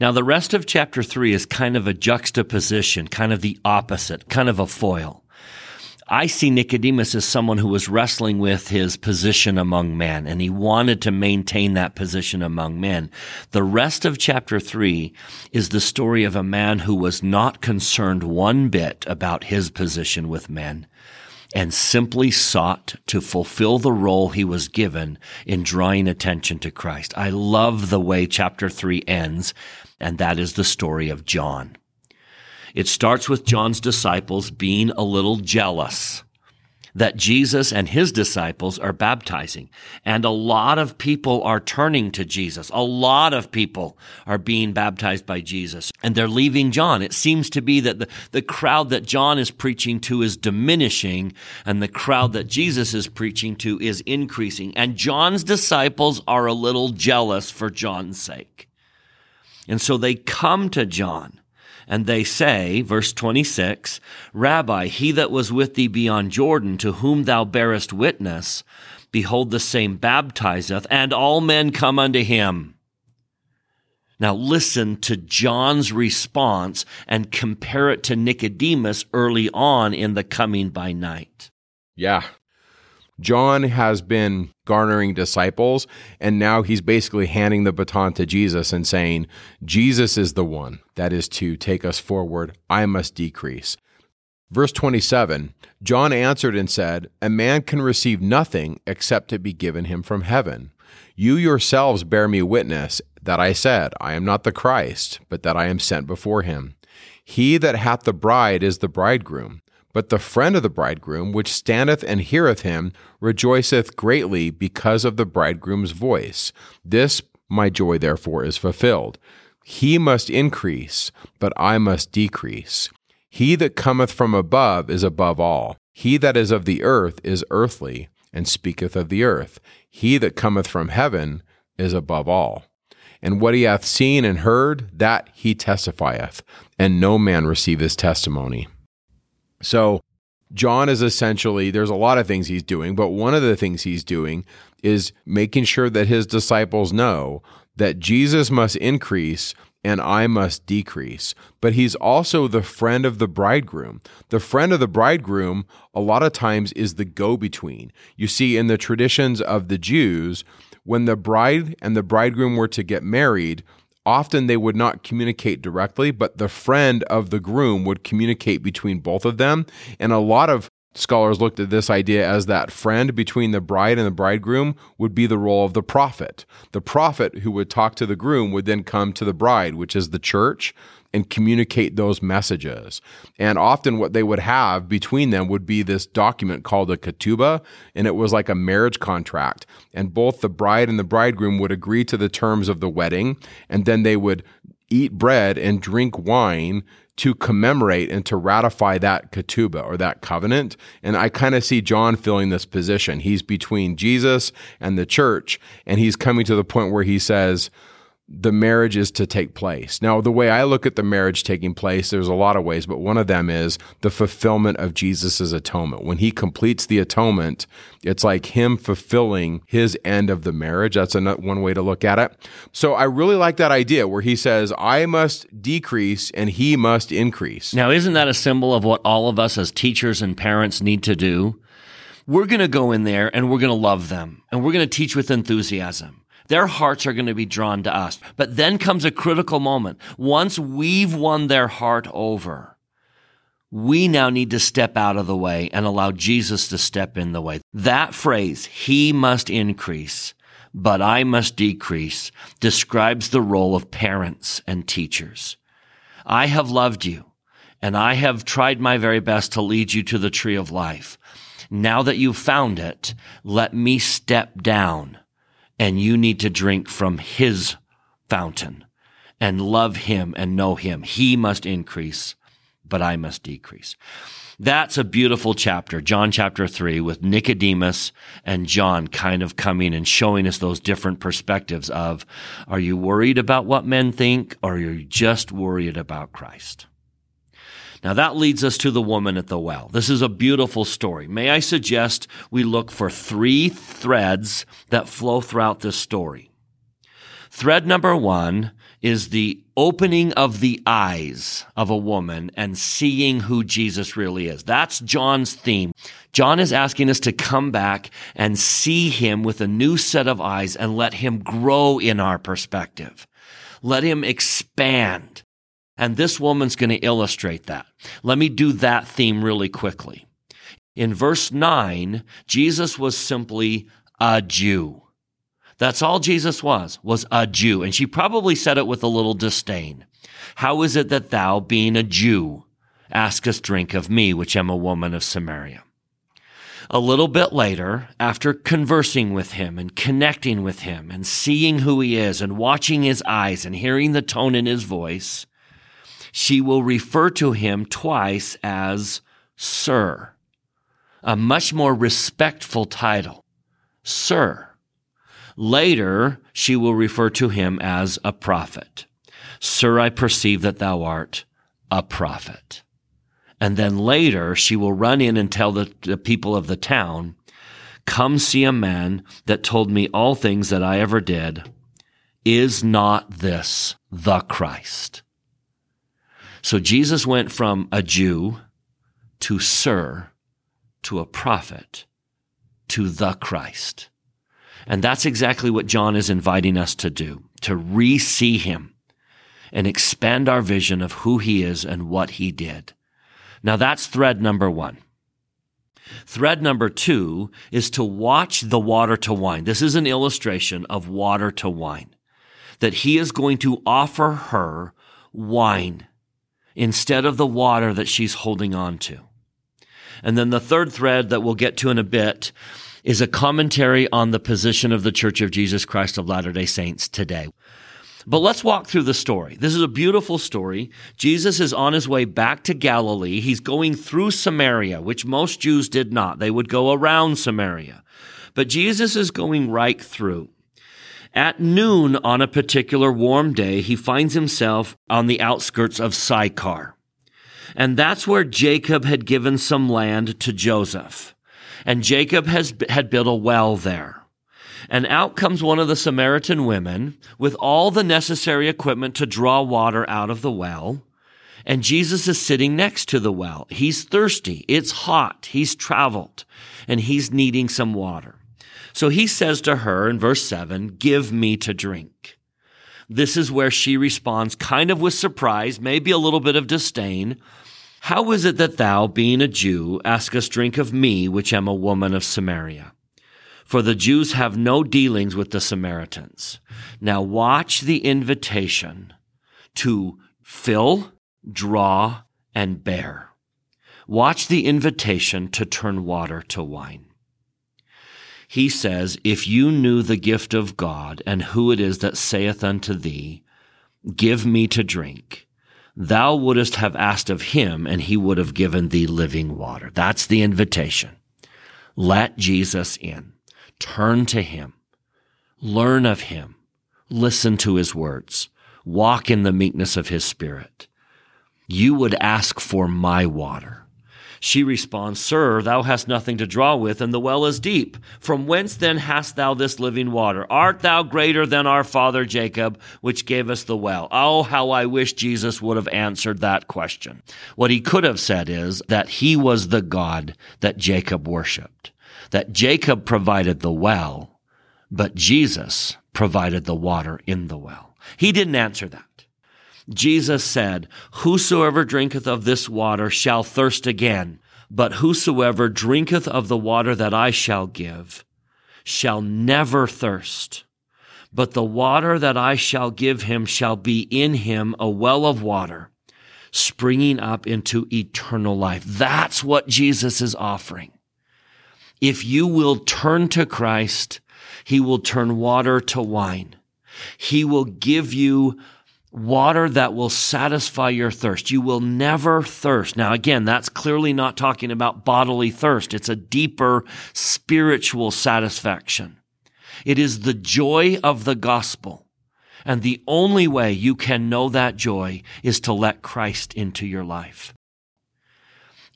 Now, the rest of chapter three is kind of a juxtaposition, kind of the opposite, kind of a foil. I see Nicodemus as someone who was wrestling with his position among men, and he wanted to maintain that position among men. The rest of chapter three is the story of a man who was not concerned one bit about his position with men and simply sought to fulfill the role he was given in drawing attention to Christ. I love the way chapter three ends, and that is the story of John. It starts with John's disciples being a little jealous that Jesus and his disciples are baptizing. And a lot of people are turning to Jesus. A lot of people are being baptized by Jesus and they're leaving John. It seems to be that the, the crowd that John is preaching to is diminishing and the crowd that Jesus is preaching to is increasing. And John's disciples are a little jealous for John's sake. And so they come to John and they say, verse 26, Rabbi, he that was with thee beyond Jordan, to whom thou bearest witness, behold, the same baptizeth, and all men come unto him. Now listen to John's response and compare it to Nicodemus early on in the coming by night. Yeah, John has been garnering disciples, and now he's basically handing the baton to Jesus and saying, Jesus is the one that is to take us forward. I must decrease. Verse 27 John answered and said, A man can receive nothing except it be given him from heaven. You yourselves bear me witness that I said, I am not the Christ, but that I am sent before him. He that hath the bride is the bridegroom. But the friend of the bridegroom, which standeth and heareth him, rejoiceth greatly because of the bridegroom's voice. This my joy therefore is fulfilled. He must increase, but I must decrease. He that cometh from above is above all. He that is of the earth is earthly, and speaketh of the earth. He that cometh from heaven is above all. And what he hath seen and heard, that he testifieth, and no man receiveth his testimony. So John is essentially, there's a lot of things he's doing, but one of the things he's doing is making sure that his disciples know that Jesus must increase and I must decrease. But he's also the friend of the bridegroom. The friend of the bridegroom, a lot of times, is the go between. You see, in the traditions of the Jews, when the bride and the bridegroom were to get married, often they would not communicate directly, but the friend of the groom would communicate between both of them. And a lot of scholars looked at this idea as that friend between the bride and the bridegroom would be the role of the prophet. The prophet who would talk to the groom would then come to the bride, which is the church, and communicate those messages. And often what they would have between them would be this document called a ketubah, and it was like a marriage contract. And both the bride and the bridegroom would agree to the terms of the wedding, and then they would eat bread and drink wine to commemorate and to ratify that ketubah or that covenant. And I kind of see John filling this position. He's between Jesus and the church, and he's coming to the point where he says, the marriage is to take place. Now, the way I look at the marriage taking place, there's a lot of ways, but one of them is the fulfillment of Jesus' atonement. When he completes the atonement, it's like him fulfilling his end of the marriage. That's another, one way to look at it. So I really like that idea where he says, I must decrease and he must increase. Now, isn't that a symbol of what all of us as teachers and parents need to do? We're going to go in there and we're going to love them and we're going to teach with enthusiasm their hearts are going to be drawn to us. But then comes a critical moment. Once we've won their heart over, we now need to step out of the way and allow Jesus to step in the way. That phrase, he must increase, but I must decrease, describes the role of parents and teachers. I have loved you and I have tried my very best to lead you to the tree of life. Now that you've found it, let me step down and you need to drink from his fountain and love him and know him. He must increase, but I must decrease. That's a beautiful chapter, John chapter three, with Nicodemus and John kind of coming and showing us those different perspectives of, are you worried about what men think or are you just worried about Christ? Now that leads us to the woman at the well. This is a beautiful story. May I suggest we look for three threads that flow throughout this story. Thread number one is the opening of the eyes of a woman and seeing who Jesus really is. That's John's theme. John is asking us to come back and see him with a new set of eyes and let him grow in our perspective. Let him expand. And this woman's going to illustrate that. Let me do that theme really quickly. In verse 9, Jesus was simply a Jew. That's all Jesus was, was a Jew. And she probably said it with a little disdain. How is it that thou, being a Jew, askest drink of me, which am a woman of Samaria? A little bit later, after conversing with him and connecting with him and seeing who he is and watching his eyes and hearing the tone in his voice, she will refer to him twice as Sir, a much more respectful title. Sir. Later, she will refer to him as a prophet. Sir, I perceive that thou art a prophet. And then later, she will run in and tell the, the people of the town, Come see a man that told me all things that I ever did. Is not this the Christ? So Jesus went from a Jew to Sir to a prophet to the Christ. And that's exactly what John is inviting us to do, to re-see him and expand our vision of who he is and what he did. Now that's thread number one. Thread number two is to watch the water to wine. This is an illustration of water to wine, that he is going to offer her wine instead of the water that she's holding on to. And then the third thread that we'll get to in a bit is a commentary on the position of the Church of Jesus Christ of Latter-day Saints today. But let's walk through the story. This is a beautiful story. Jesus is on his way back to Galilee. He's going through Samaria, which most Jews did not. They would go around Samaria. But Jesus is going right through. At noon on a particular warm day, he finds himself on the outskirts of Sychar. And that's where Jacob had given some land to Joseph. And Jacob has, had built a well there. And out comes one of the Samaritan women with all the necessary equipment to draw water out of the well. And Jesus is sitting next to the well. He's thirsty. It's hot. He's traveled and he's needing some water. So he says to her in verse 7, Give me to drink. This is where she responds, kind of with surprise, maybe a little bit of disdain. How is it that thou, being a Jew, askest drink of me, which am a woman of Samaria? For the Jews have no dealings with the Samaritans. Now watch the invitation to fill, draw, and bear. Watch the invitation to turn water to wine he says, If you knew the gift of God and who it is that saith unto thee, Give me to drink, thou wouldst have asked of him, and he would have given thee living water. That's the invitation. Let Jesus in. Turn to him. Learn of him. listen to his words, walk in the meekness of his spirit, you would ask for my water. She responds, Sir, thou hast nothing to draw with, and the well is deep. From whence then hast thou this living water? Art thou greater than our father Jacob, which gave us the well? Oh, how I wish Jesus would have answered that question. What he could have said is that he was the God that Jacob worshiped, that Jacob provided the well, but Jesus provided the water in the well. He didn't answer that. Jesus said, Whosoever drinketh of this water shall thirst again, but whosoever drinketh of the water that I shall give shall never thirst. But the water that I shall give him shall be in him a well of water, springing up into eternal life. That's what Jesus is offering. If you will turn to Christ, he will turn water to wine. He will give you water that will satisfy your thirst. You will never thirst. Now, again, that's clearly not talking about bodily thirst. It's a deeper spiritual satisfaction. It is the joy of the gospel. And the only way you can know that joy is to let Christ into your life.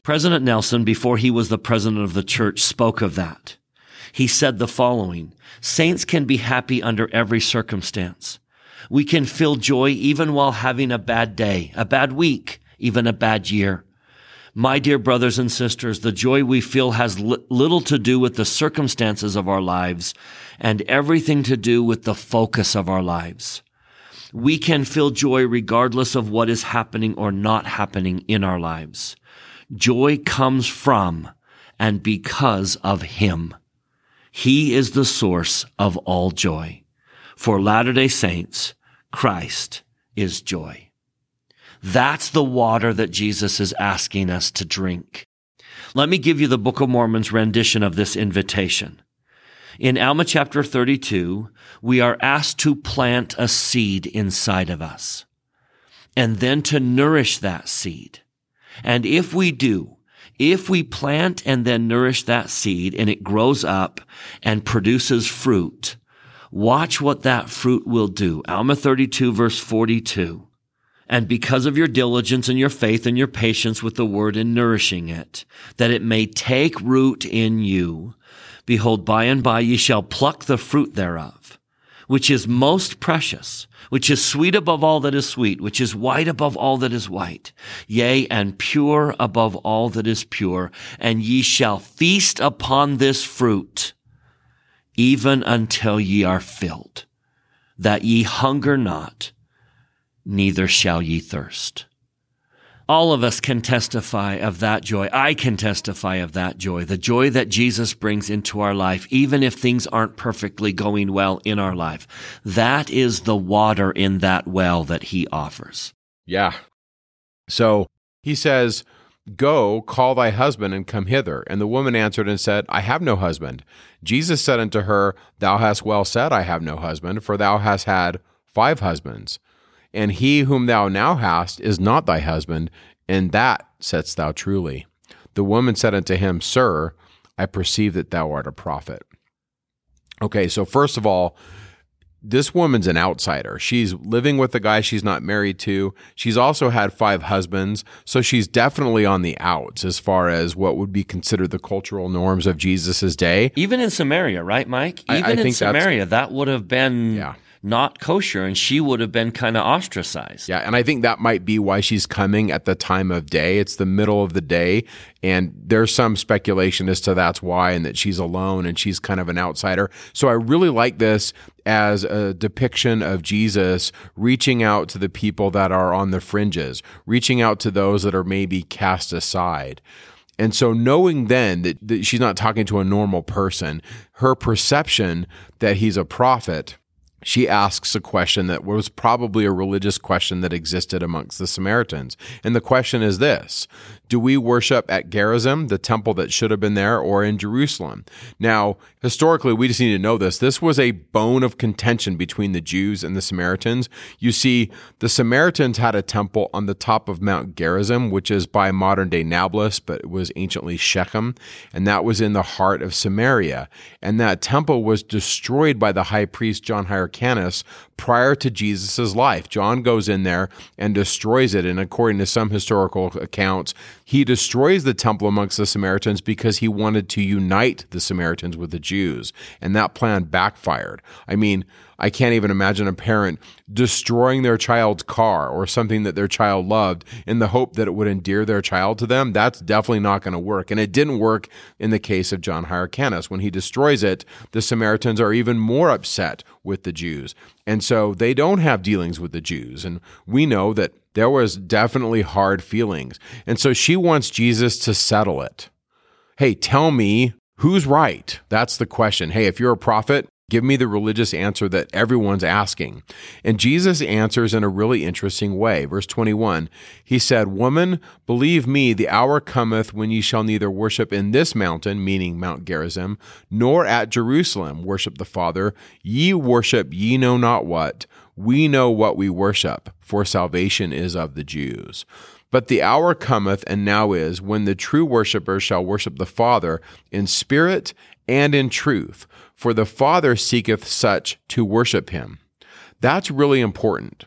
President Nelson, before he was the president of the church, spoke of that. He said the following, Saints can be happy under every circumstance. We can feel joy even while having a bad day, a bad week, even a bad year. My dear brothers and sisters, the joy we feel has li- little to do with the circumstances of our lives and everything to do with the focus of our lives. We can feel joy regardless of what is happening or not happening in our lives. Joy comes from and because of Him. He is the source of all joy. For Latter-day Saints, Christ is joy. That's the water that Jesus is asking us to drink. Let me give you the Book of Mormon's rendition of this invitation. In Alma chapter 32, we are asked to plant a seed inside of us and then to nourish that seed. And if we do, if we plant and then nourish that seed and it grows up and produces fruit, Watch what that fruit will do. Alma 32 verse 42. And because of your diligence and your faith and your patience with the word in nourishing it, that it may take root in you, behold, by and by ye shall pluck the fruit thereof, which is most precious, which is sweet above all that is sweet, which is white above all that is white, yea, and pure above all that is pure, and ye shall feast upon this fruit even until ye are filled, that ye hunger not, neither shall ye thirst. All of us can testify of that joy. I can testify of that joy, the joy that Jesus brings into our life, even if things aren't perfectly going well in our life. That is the water in that well that he offers. Yeah. So he says, Go, call thy husband, and come hither. And the woman answered and said, I have no husband. Jesus said unto her, Thou hast well said, I have no husband, for thou hast had five husbands. And he whom thou now hast is not thy husband, and that saidst thou truly. The woman said unto him, Sir, I perceive that thou art a prophet. Okay, so first of all, this woman's an outsider. She's living with a guy she's not married to. She's also had five husbands. So she's definitely on the outs as far as what would be considered the cultural norms of Jesus's day. Even in Samaria, right, Mike? Even I, I in Samaria, that would have been yeah not kosher and she would have been kind of ostracized. Yeah, and I think that might be why she's coming at the time of day. It's the middle of the day and there's some speculation as to that's why and that she's alone and she's kind of an outsider. So I really like this as a depiction of Jesus reaching out to the people that are on the fringes, reaching out to those that are maybe cast aside. And so, knowing then that, that, she's not talking to a normal person, her perception that he's a prophet she asks a question that was probably a religious question that existed amongst the Samaritans. And the question is this Do we worship at Gerizim, the temple that should have been there, or in Jerusalem? Now, historically, we just need to know this. This was a bone of contention between the Jews and the Samaritans. You see, the Samaritans had a temple on the top of Mount Gerizim, which is by modern day Nablus, but it was anciently Shechem, and that was in the heart of Samaria. And that temple was destroyed by the high priest John Hyrcanus prior to Jesus' life. John goes in there and destroys it. And according to some historical accounts, he destroys the temple amongst the Samaritans because he wanted to unite the Samaritans with the Jews. And that plan backfired. I mean, I can't even imagine a parent destroying their child's car or something that their child loved in the hope that it would endear their child to them. That's definitely not going to work. And it didn't work in the case of John Hyrcanus. When he destroys it, the Samaritans are even more upset with the Jews. And so they don't have dealings with the Jews. And we know that there was definitely hard feelings. And so she wants Jesus to settle it. Hey, tell me who's right? That's the question. Hey, if you're a prophet, Give me the religious answer that everyone's asking. And Jesus answers in a really interesting way. Verse 21 He said, Woman, believe me, the hour cometh when ye shall neither worship in this mountain, meaning Mount Gerizim, nor at Jerusalem worship the Father. Ye worship ye know not what. We know what we worship, for salvation is of the Jews. But the hour cometh, and now is, when the true worshippers shall worship the Father in spirit and in truth for the Father seeketh such to worship him. That's really important.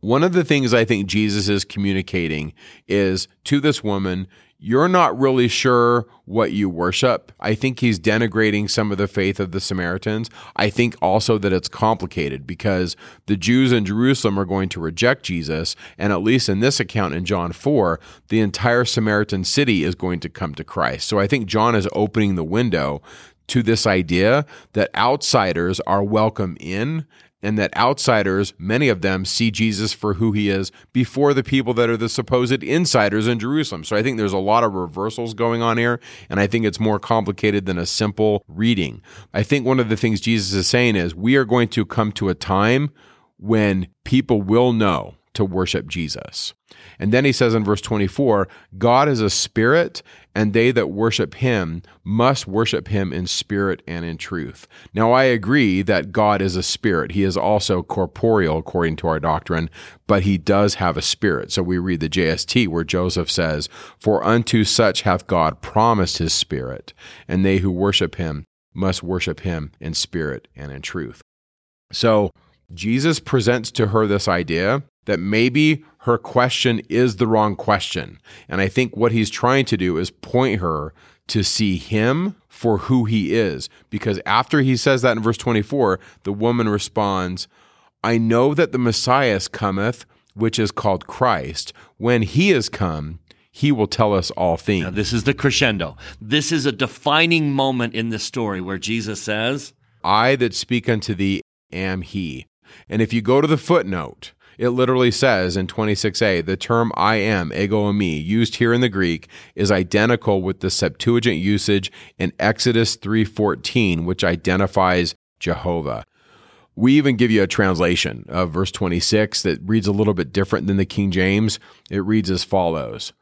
One of the things I think Jesus is communicating is to this woman, you're not really sure what you worship. I think he's denigrating some of the faith of the Samaritans. I think also that it's complicated because the Jews in Jerusalem are going to reject Jesus. And at least in this account in John 4, the entire Samaritan city is going to come to Christ. So I think John is opening the window to this idea that outsiders are welcome in and that outsiders, many of them, see Jesus for who he is before the people that are the supposed insiders in Jerusalem. So I think there's a lot of reversals going on here, and I think it's more complicated than a simple reading. I think one of the things Jesus is saying is we are going to come to a time when people will know to worship Jesus. And then he says in verse 24, God is a spirit, and they that worship him must worship him in spirit and in truth. Now, I agree that God is a spirit. He is also corporeal, according to our doctrine, but he does have a spirit. So we read the JST where Joseph says, For unto such hath God promised his spirit, and they who worship him must worship him in spirit and in truth. So, Jesus presents to her this idea that maybe her question is the wrong question. And I think what he's trying to do is point her to see him for who he is. Because after he says that in verse 24, the woman responds, I know that the Messiah cometh, which is called Christ. When he is come, he will tell us all things. Now, this is the crescendo. This is a defining moment in the story where Jesus says, I that speak unto thee am he. And if you go to the footnote, it literally says in 26a, the term I am, ego eimi, used here in the Greek is identical with the Septuagint usage in Exodus 3.14, which identifies Jehovah. We even give you a translation of verse 26 that reads a little bit different than the King James. It reads as follows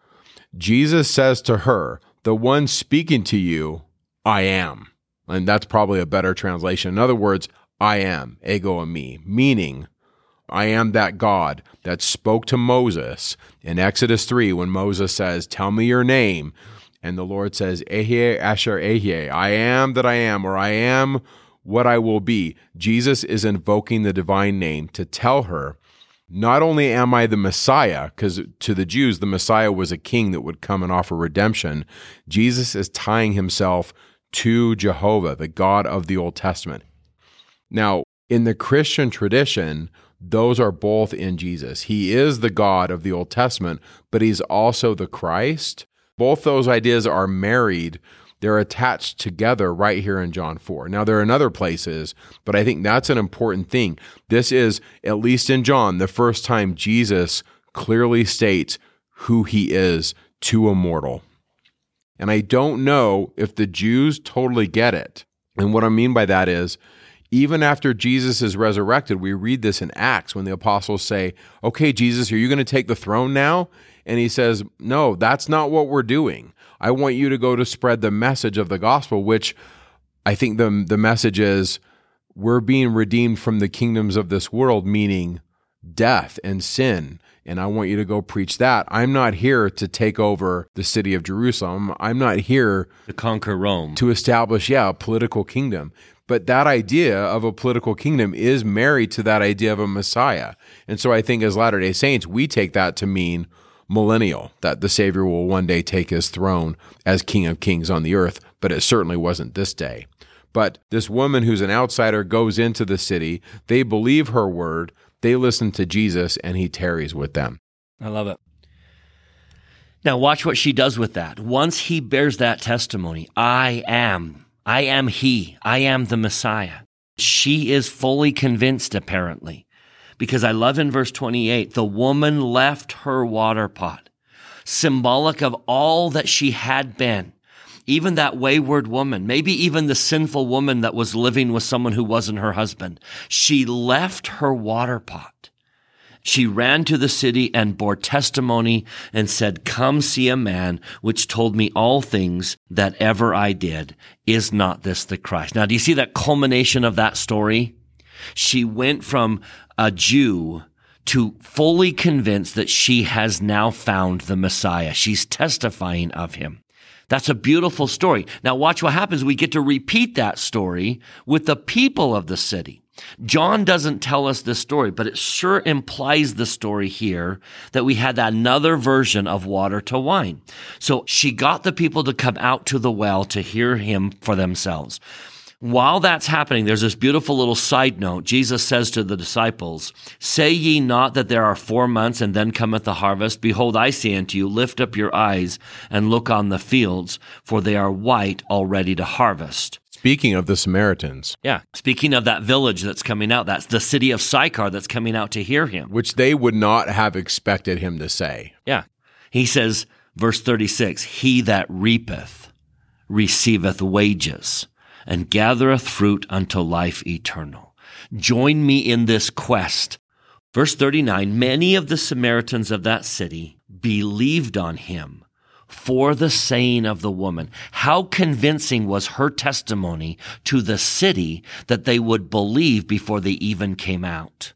Jesus says to her, The one speaking to you, I am. And that's probably a better translation. In other words, I am, ego eimi, meaning I am that God that spoke to Moses in Exodus 3 when Moses says, Tell me your name. And the Lord says, Ehyeh Asher Ehyeh, I am that I am, or I am what I will be. Jesus is invoking the divine name to tell her, not only am I the Messiah, because to the Jews, the Messiah was a king that would come and offer redemption, Jesus is tying himself to Jehovah, the God of the Old Testament. Now, in the Christian tradition, those are both in Jesus. He is the God of the Old Testament, but he's also the Christ. Both those ideas are married. They're attached together right here in John 4. Now, there are in other places, but I think that's an important thing. This is, at least in John, the first time Jesus clearly states who he is to a mortal. And I don't know if the Jews totally get it. And what I mean by that is, even after Jesus is resurrected, we read this in Acts when the apostles say, Okay, Jesus, are you going to take the throne now? And he says, No, that's not what we're doing. I want you to go to spread the message of the gospel, which I think the, the message is we're being redeemed from the kingdoms of this world, meaning death and sin. And I want you to go preach that. I'm not here to take over the city of Jerusalem. I'm not here to conquer Rome, to establish, yeah, a political kingdom. But that idea of a political kingdom is married to that idea of a Messiah. And so I think as Latter day Saints, we take that to mean millennial, that the Savior will one day take his throne as King of Kings on the earth, but it certainly wasn't this day. But this woman who's an outsider goes into the city. They believe her word. They listen to Jesus, and he tarries with them. I love it. Now, watch what she does with that. Once he bears that testimony, I am, I am he, I am the Messiah. She is fully convinced, apparently, because I love in verse 28 the woman left her water pot, symbolic of all that she had been. Even that wayward woman, maybe even the sinful woman that was living with someone who wasn't her husband, she left her water pot. She ran to the city and bore testimony and said, Come see a man which told me all things that ever I did. Is not this the Christ? Now, do you see that culmination of that story? She went from a Jew to fully convinced that she has now found the Messiah. She's testifying of him. That's a beautiful story. Now watch what happens. We get to repeat that story with the people of the city. John doesn't tell us this story, but it sure implies the story here that we had another version of water to wine. So she got the people to come out to the well to hear him for themselves. While that's happening, there's this beautiful little side note. Jesus says to the disciples, Say ye not that there are four months and then cometh the harvest? Behold, I say unto you, lift up your eyes and look on the fields, for they are white already to harvest. Speaking of the Samaritans. Yeah. Speaking of that village that's coming out, that's the city of Sychar that's coming out to hear him. Which they would not have expected him to say. Yeah. He says, verse 36, He that reapeth receiveth wages and gathereth fruit unto life eternal. Join me in this quest. Verse 39 Many of the Samaritans of that city believed on him for the saying of the woman. How convincing was her testimony to the city that they would believe before they even came out?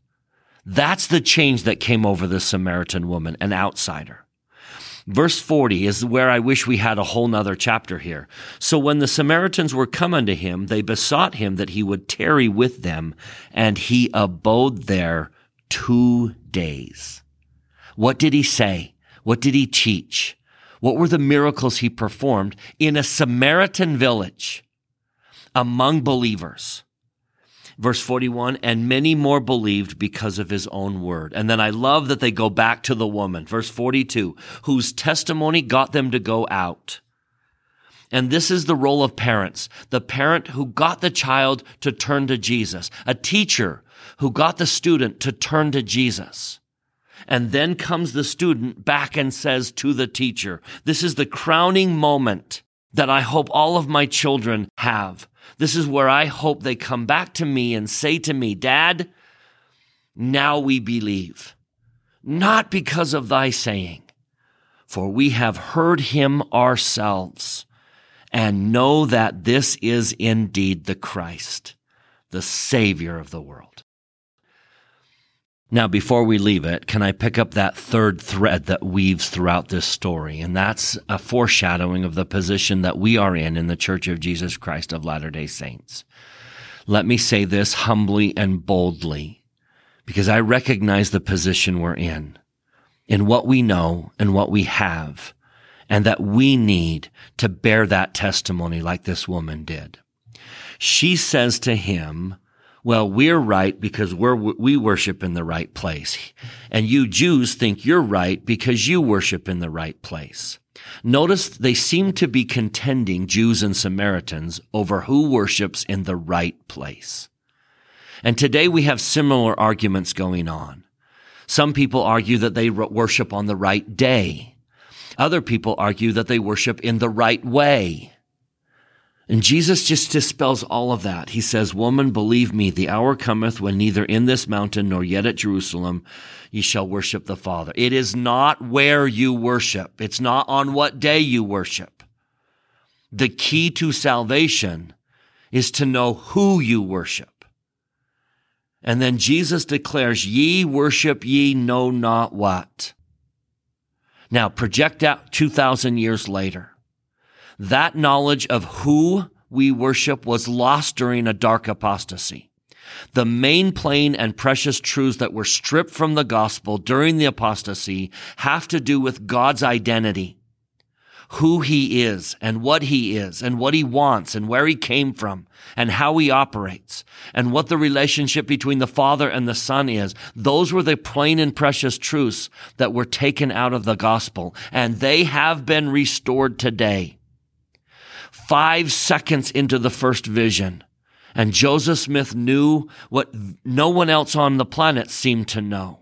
That's the change that came over the Samaritan woman, an outsider. Verse 40 is where I wish we had a whole nother chapter here. So when the Samaritans were come unto him, they besought him that he would tarry with them, and he abode there two days. What did he say? What did he teach? What were the miracles he performed in a Samaritan village among believers? Verse 41, and many more believed because of his own word. And then I love that they go back to the woman. Verse 42, whose testimony got them to go out. And this is the role of parents. The parent who got the child to turn to Jesus. A teacher who got the student to turn to Jesus. And then comes the student back and says to the teacher, this is the crowning moment that I hope all of my children have. This is where I hope they come back to me and say to me, Dad, now we believe, not because of thy saying, for we have heard him ourselves and know that this is indeed the Christ, the Savior of the world. Now, before we leave it, can I pick up that third thread that weaves throughout this story? And that's a foreshadowing of the position that we are in in the Church of Jesus Christ of Latter day Saints. Let me say this humbly and boldly, because I recognize the position we're in, in what we know and what we have, and that we need to bear that testimony like this woman did. She says to him, well, we're right because we're, we worship in the right place. And you Jews think you're right because you worship in the right place. Notice they seem to be contending, Jews and Samaritans, over who worships in the right place. And today we have similar arguments going on. Some people argue that they worship on the right day. Other people argue that they worship in the right way. And Jesus just dispels all of that. He says, Woman, believe me, the hour cometh when neither in this mountain nor yet at Jerusalem ye shall worship the Father. It is not where you worship. It's not on what day you worship. The key to salvation is to know who you worship. And then Jesus declares, ye worship ye know not what. Now project out 2,000 years later that knowledge of who we worship was lost during a dark apostasy. The main plain and precious truths that were stripped from the gospel during the apostasy have to do with God's identity who he is and what he is and what he wants and where he came from and how he operates and what the relationship between the Father and the Son is. Those were the plain and precious truths that were taken out of the gospel and they have been restored today. Five seconds into the first vision, and Joseph Smith knew what no one else on the planet seemed to know.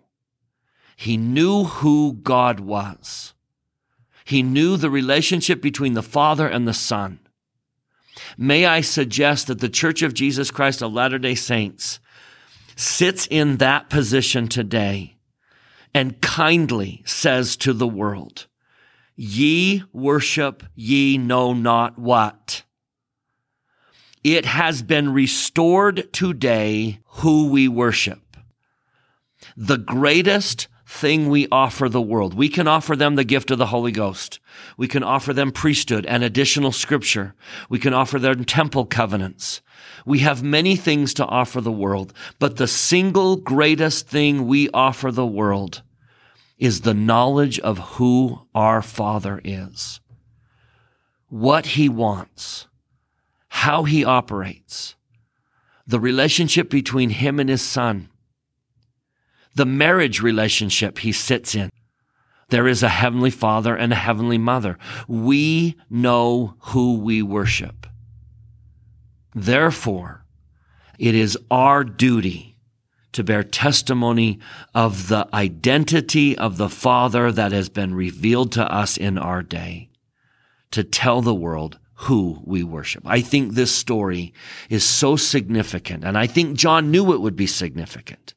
He knew who God was. He knew the relationship between the Father and the Son. May I suggest that the Church of Jesus Christ of Latter day Saints sits in that position today and kindly says to the world, Ye worship ye know not what. It has been restored today who we worship. The greatest thing we offer the world. We can offer them the gift of the Holy Ghost. We can offer them priesthood and additional scripture. We can offer them temple covenants. We have many things to offer the world, but the single greatest thing we offer the world is the knowledge of who our Father is, what He wants, how He operates, the relationship between Him and His Son, the marriage relationship he sits in. There is a heavenly father and a heavenly mother. We know who we worship. Therefore, it is our duty to bear testimony of the identity of the Father that has been revealed to us in our day, to tell the world who we worship. I think this story is so significant, and I think John knew it would be significant.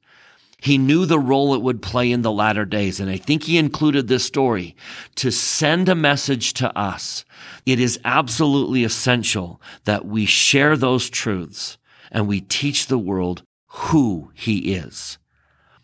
He knew the role it would play in the latter days. And I think he included this story to send a message to us. It is absolutely essential that we share those truths and we teach the world who he is.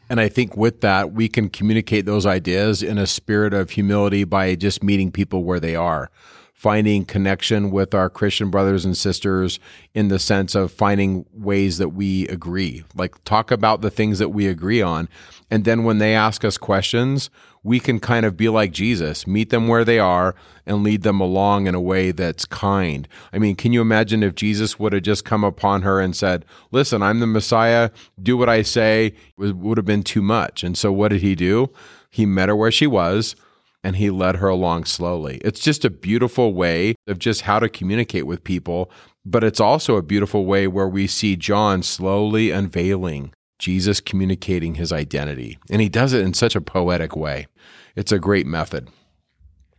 And I think with that, we can communicate those ideas in a spirit of humility by just meeting people where they are finding connection with our Christian brothers and sisters in the sense of finding ways that we agree. Like talk about the things that we agree on. And then when they ask us questions, we can kind of be like Jesus, meet them where they are and lead them along in a way that's kind. I mean, can you imagine if Jesus would have just come upon her and said, Listen, I'm the Messiah, do what I say? It would have been too much. And so what did he do? He met her where she was and he led her along slowly. It's just a beautiful way of just how to communicate with people, but it's also a beautiful way where we see John slowly unveiling Jesus communicating his identity. And he does it in such a poetic way. It's a great method.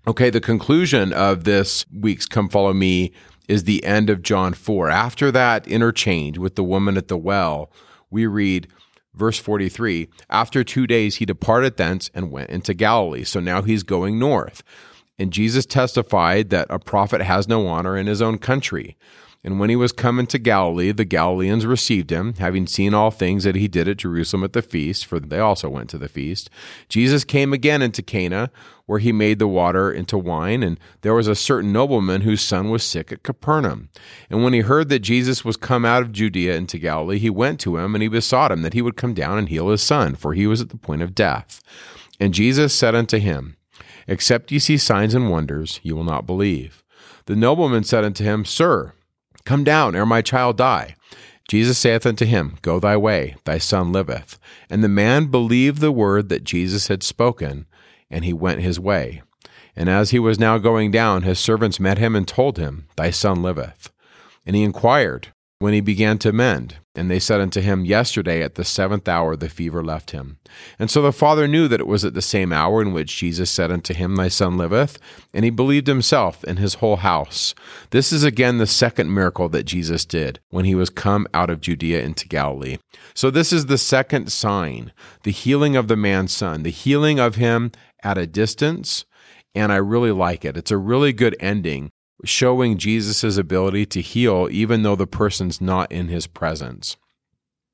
Okay, the conclusion of this week's Come Follow Me is the end of John 4. After that interchange with the woman at the well, we read, Verse 43 After two days, he departed thence and went into Galilee. So now he's going north. And Jesus testified that a prophet has no honor in his own country. And when he was come into Galilee, the Galileans received him, having seen all things that he did at Jerusalem at the feast, for they also went to the feast. Jesus came again into Cana, where he made the water into wine, and there was a certain nobleman whose son was sick at Capernaum. And when he heard that Jesus was come out of Judea into Galilee, he went to him, and he besought him that he would come down and heal his son, for he was at the point of death. And Jesus said unto him, Except ye see signs and wonders, ye will not believe. The nobleman said unto him, Sir, Come down, ere my child die. Jesus saith unto him, Go thy way, thy son liveth. And the man believed the word that Jesus had spoken, and he went his way. And as he was now going down, his servants met him and told him, Thy son liveth. And he inquired, when he began to mend. And they said unto him, Yesterday at the seventh hour the fever left him. And so the father knew that it was at the same hour in which Jesus said unto him, Thy son liveth. And he believed himself and his whole house. This is again the second miracle that Jesus did when he was come out of Judea into Galilee. So this is the second sign, the healing of the man's son, the healing of him at a distance. And I really like it. It's a really good ending showing Jesus' ability to heal even though the person's not in his presence.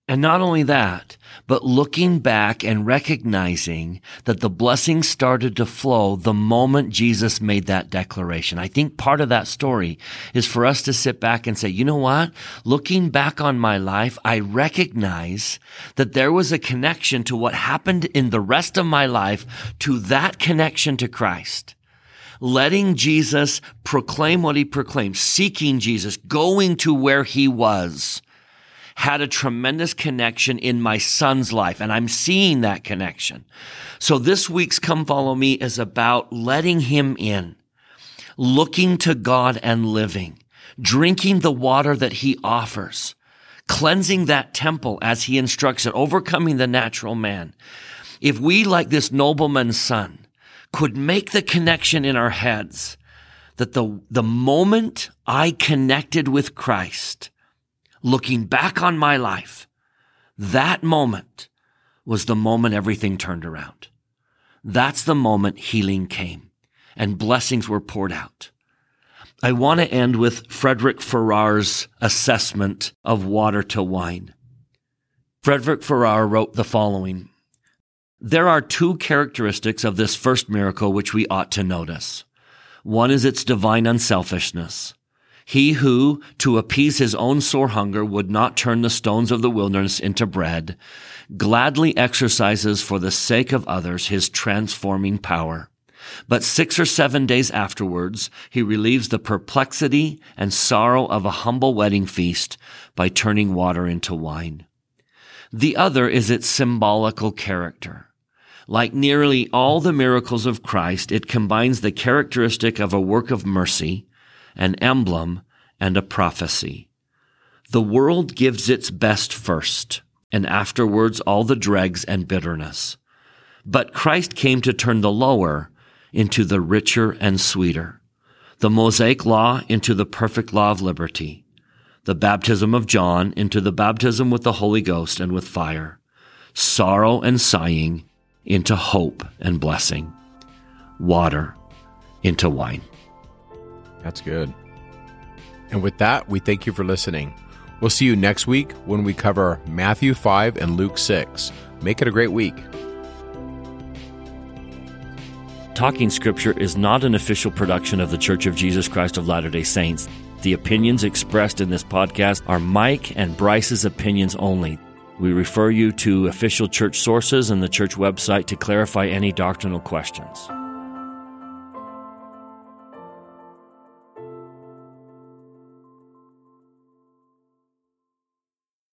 And not only that, but looking back and recognizing that the blessings started to flow the moment Jesus made that declaration. I think part of that story is for us to sit back and say, you know what? Looking back on my life, I recognize that there was a connection to what happened in the rest of my life to that connection to Christ letting Jesus proclaim what he proclaimed, seeking Jesus, going to where he was, had a tremendous connection in my son's life, and I'm seeing that connection. So this week's Come Follow Me is about letting him in, looking to God and living, drinking the water that he offers, cleansing that temple as he instructs it, overcoming the natural man. If we, like this nobleman's son, could make the connection in our heads that the, the moment I connected with Christ, looking back on my life, that moment was the moment everything turned around. That's the moment healing came and blessings were poured out. I want to end with Frederick Farrar's assessment of water to wine. Frederick Farrar wrote the following. There are two characteristics of this first miracle which we ought to notice. One is its divine unselfishness. He who, to appease his own sore hunger, would not turn the stones of the wilderness into bread, gladly exercises for the sake of others his transforming power. But six or seven days afterwards, he relieves the perplexity and sorrow of a humble wedding feast by turning water into wine. The other is its symbolical character. Like nearly all the miracles of Christ, it combines the characteristic of a work of mercy an emblem, and a prophecy. The world gives its best first, and afterwards all the dregs and bitterness. But Christ came to turn the lower into the richer and sweeter, the Mosaic law into the perfect law of liberty, the baptism of John into the baptism with the Holy Ghost and with fire, sorrow and sighing into hope and blessing, water into wine. That's good. And with that, we thank you for listening. We'll see you next week when we cover Matthew 5 and Luke 6. Make it a great week. Talking Scripture is not an official production of The Church of Jesus Christ of Latter day Saints. The opinions expressed in this podcast are Mike and Bryce's opinions only. We refer you to official church sources and the church website to clarify any doctrinal questions.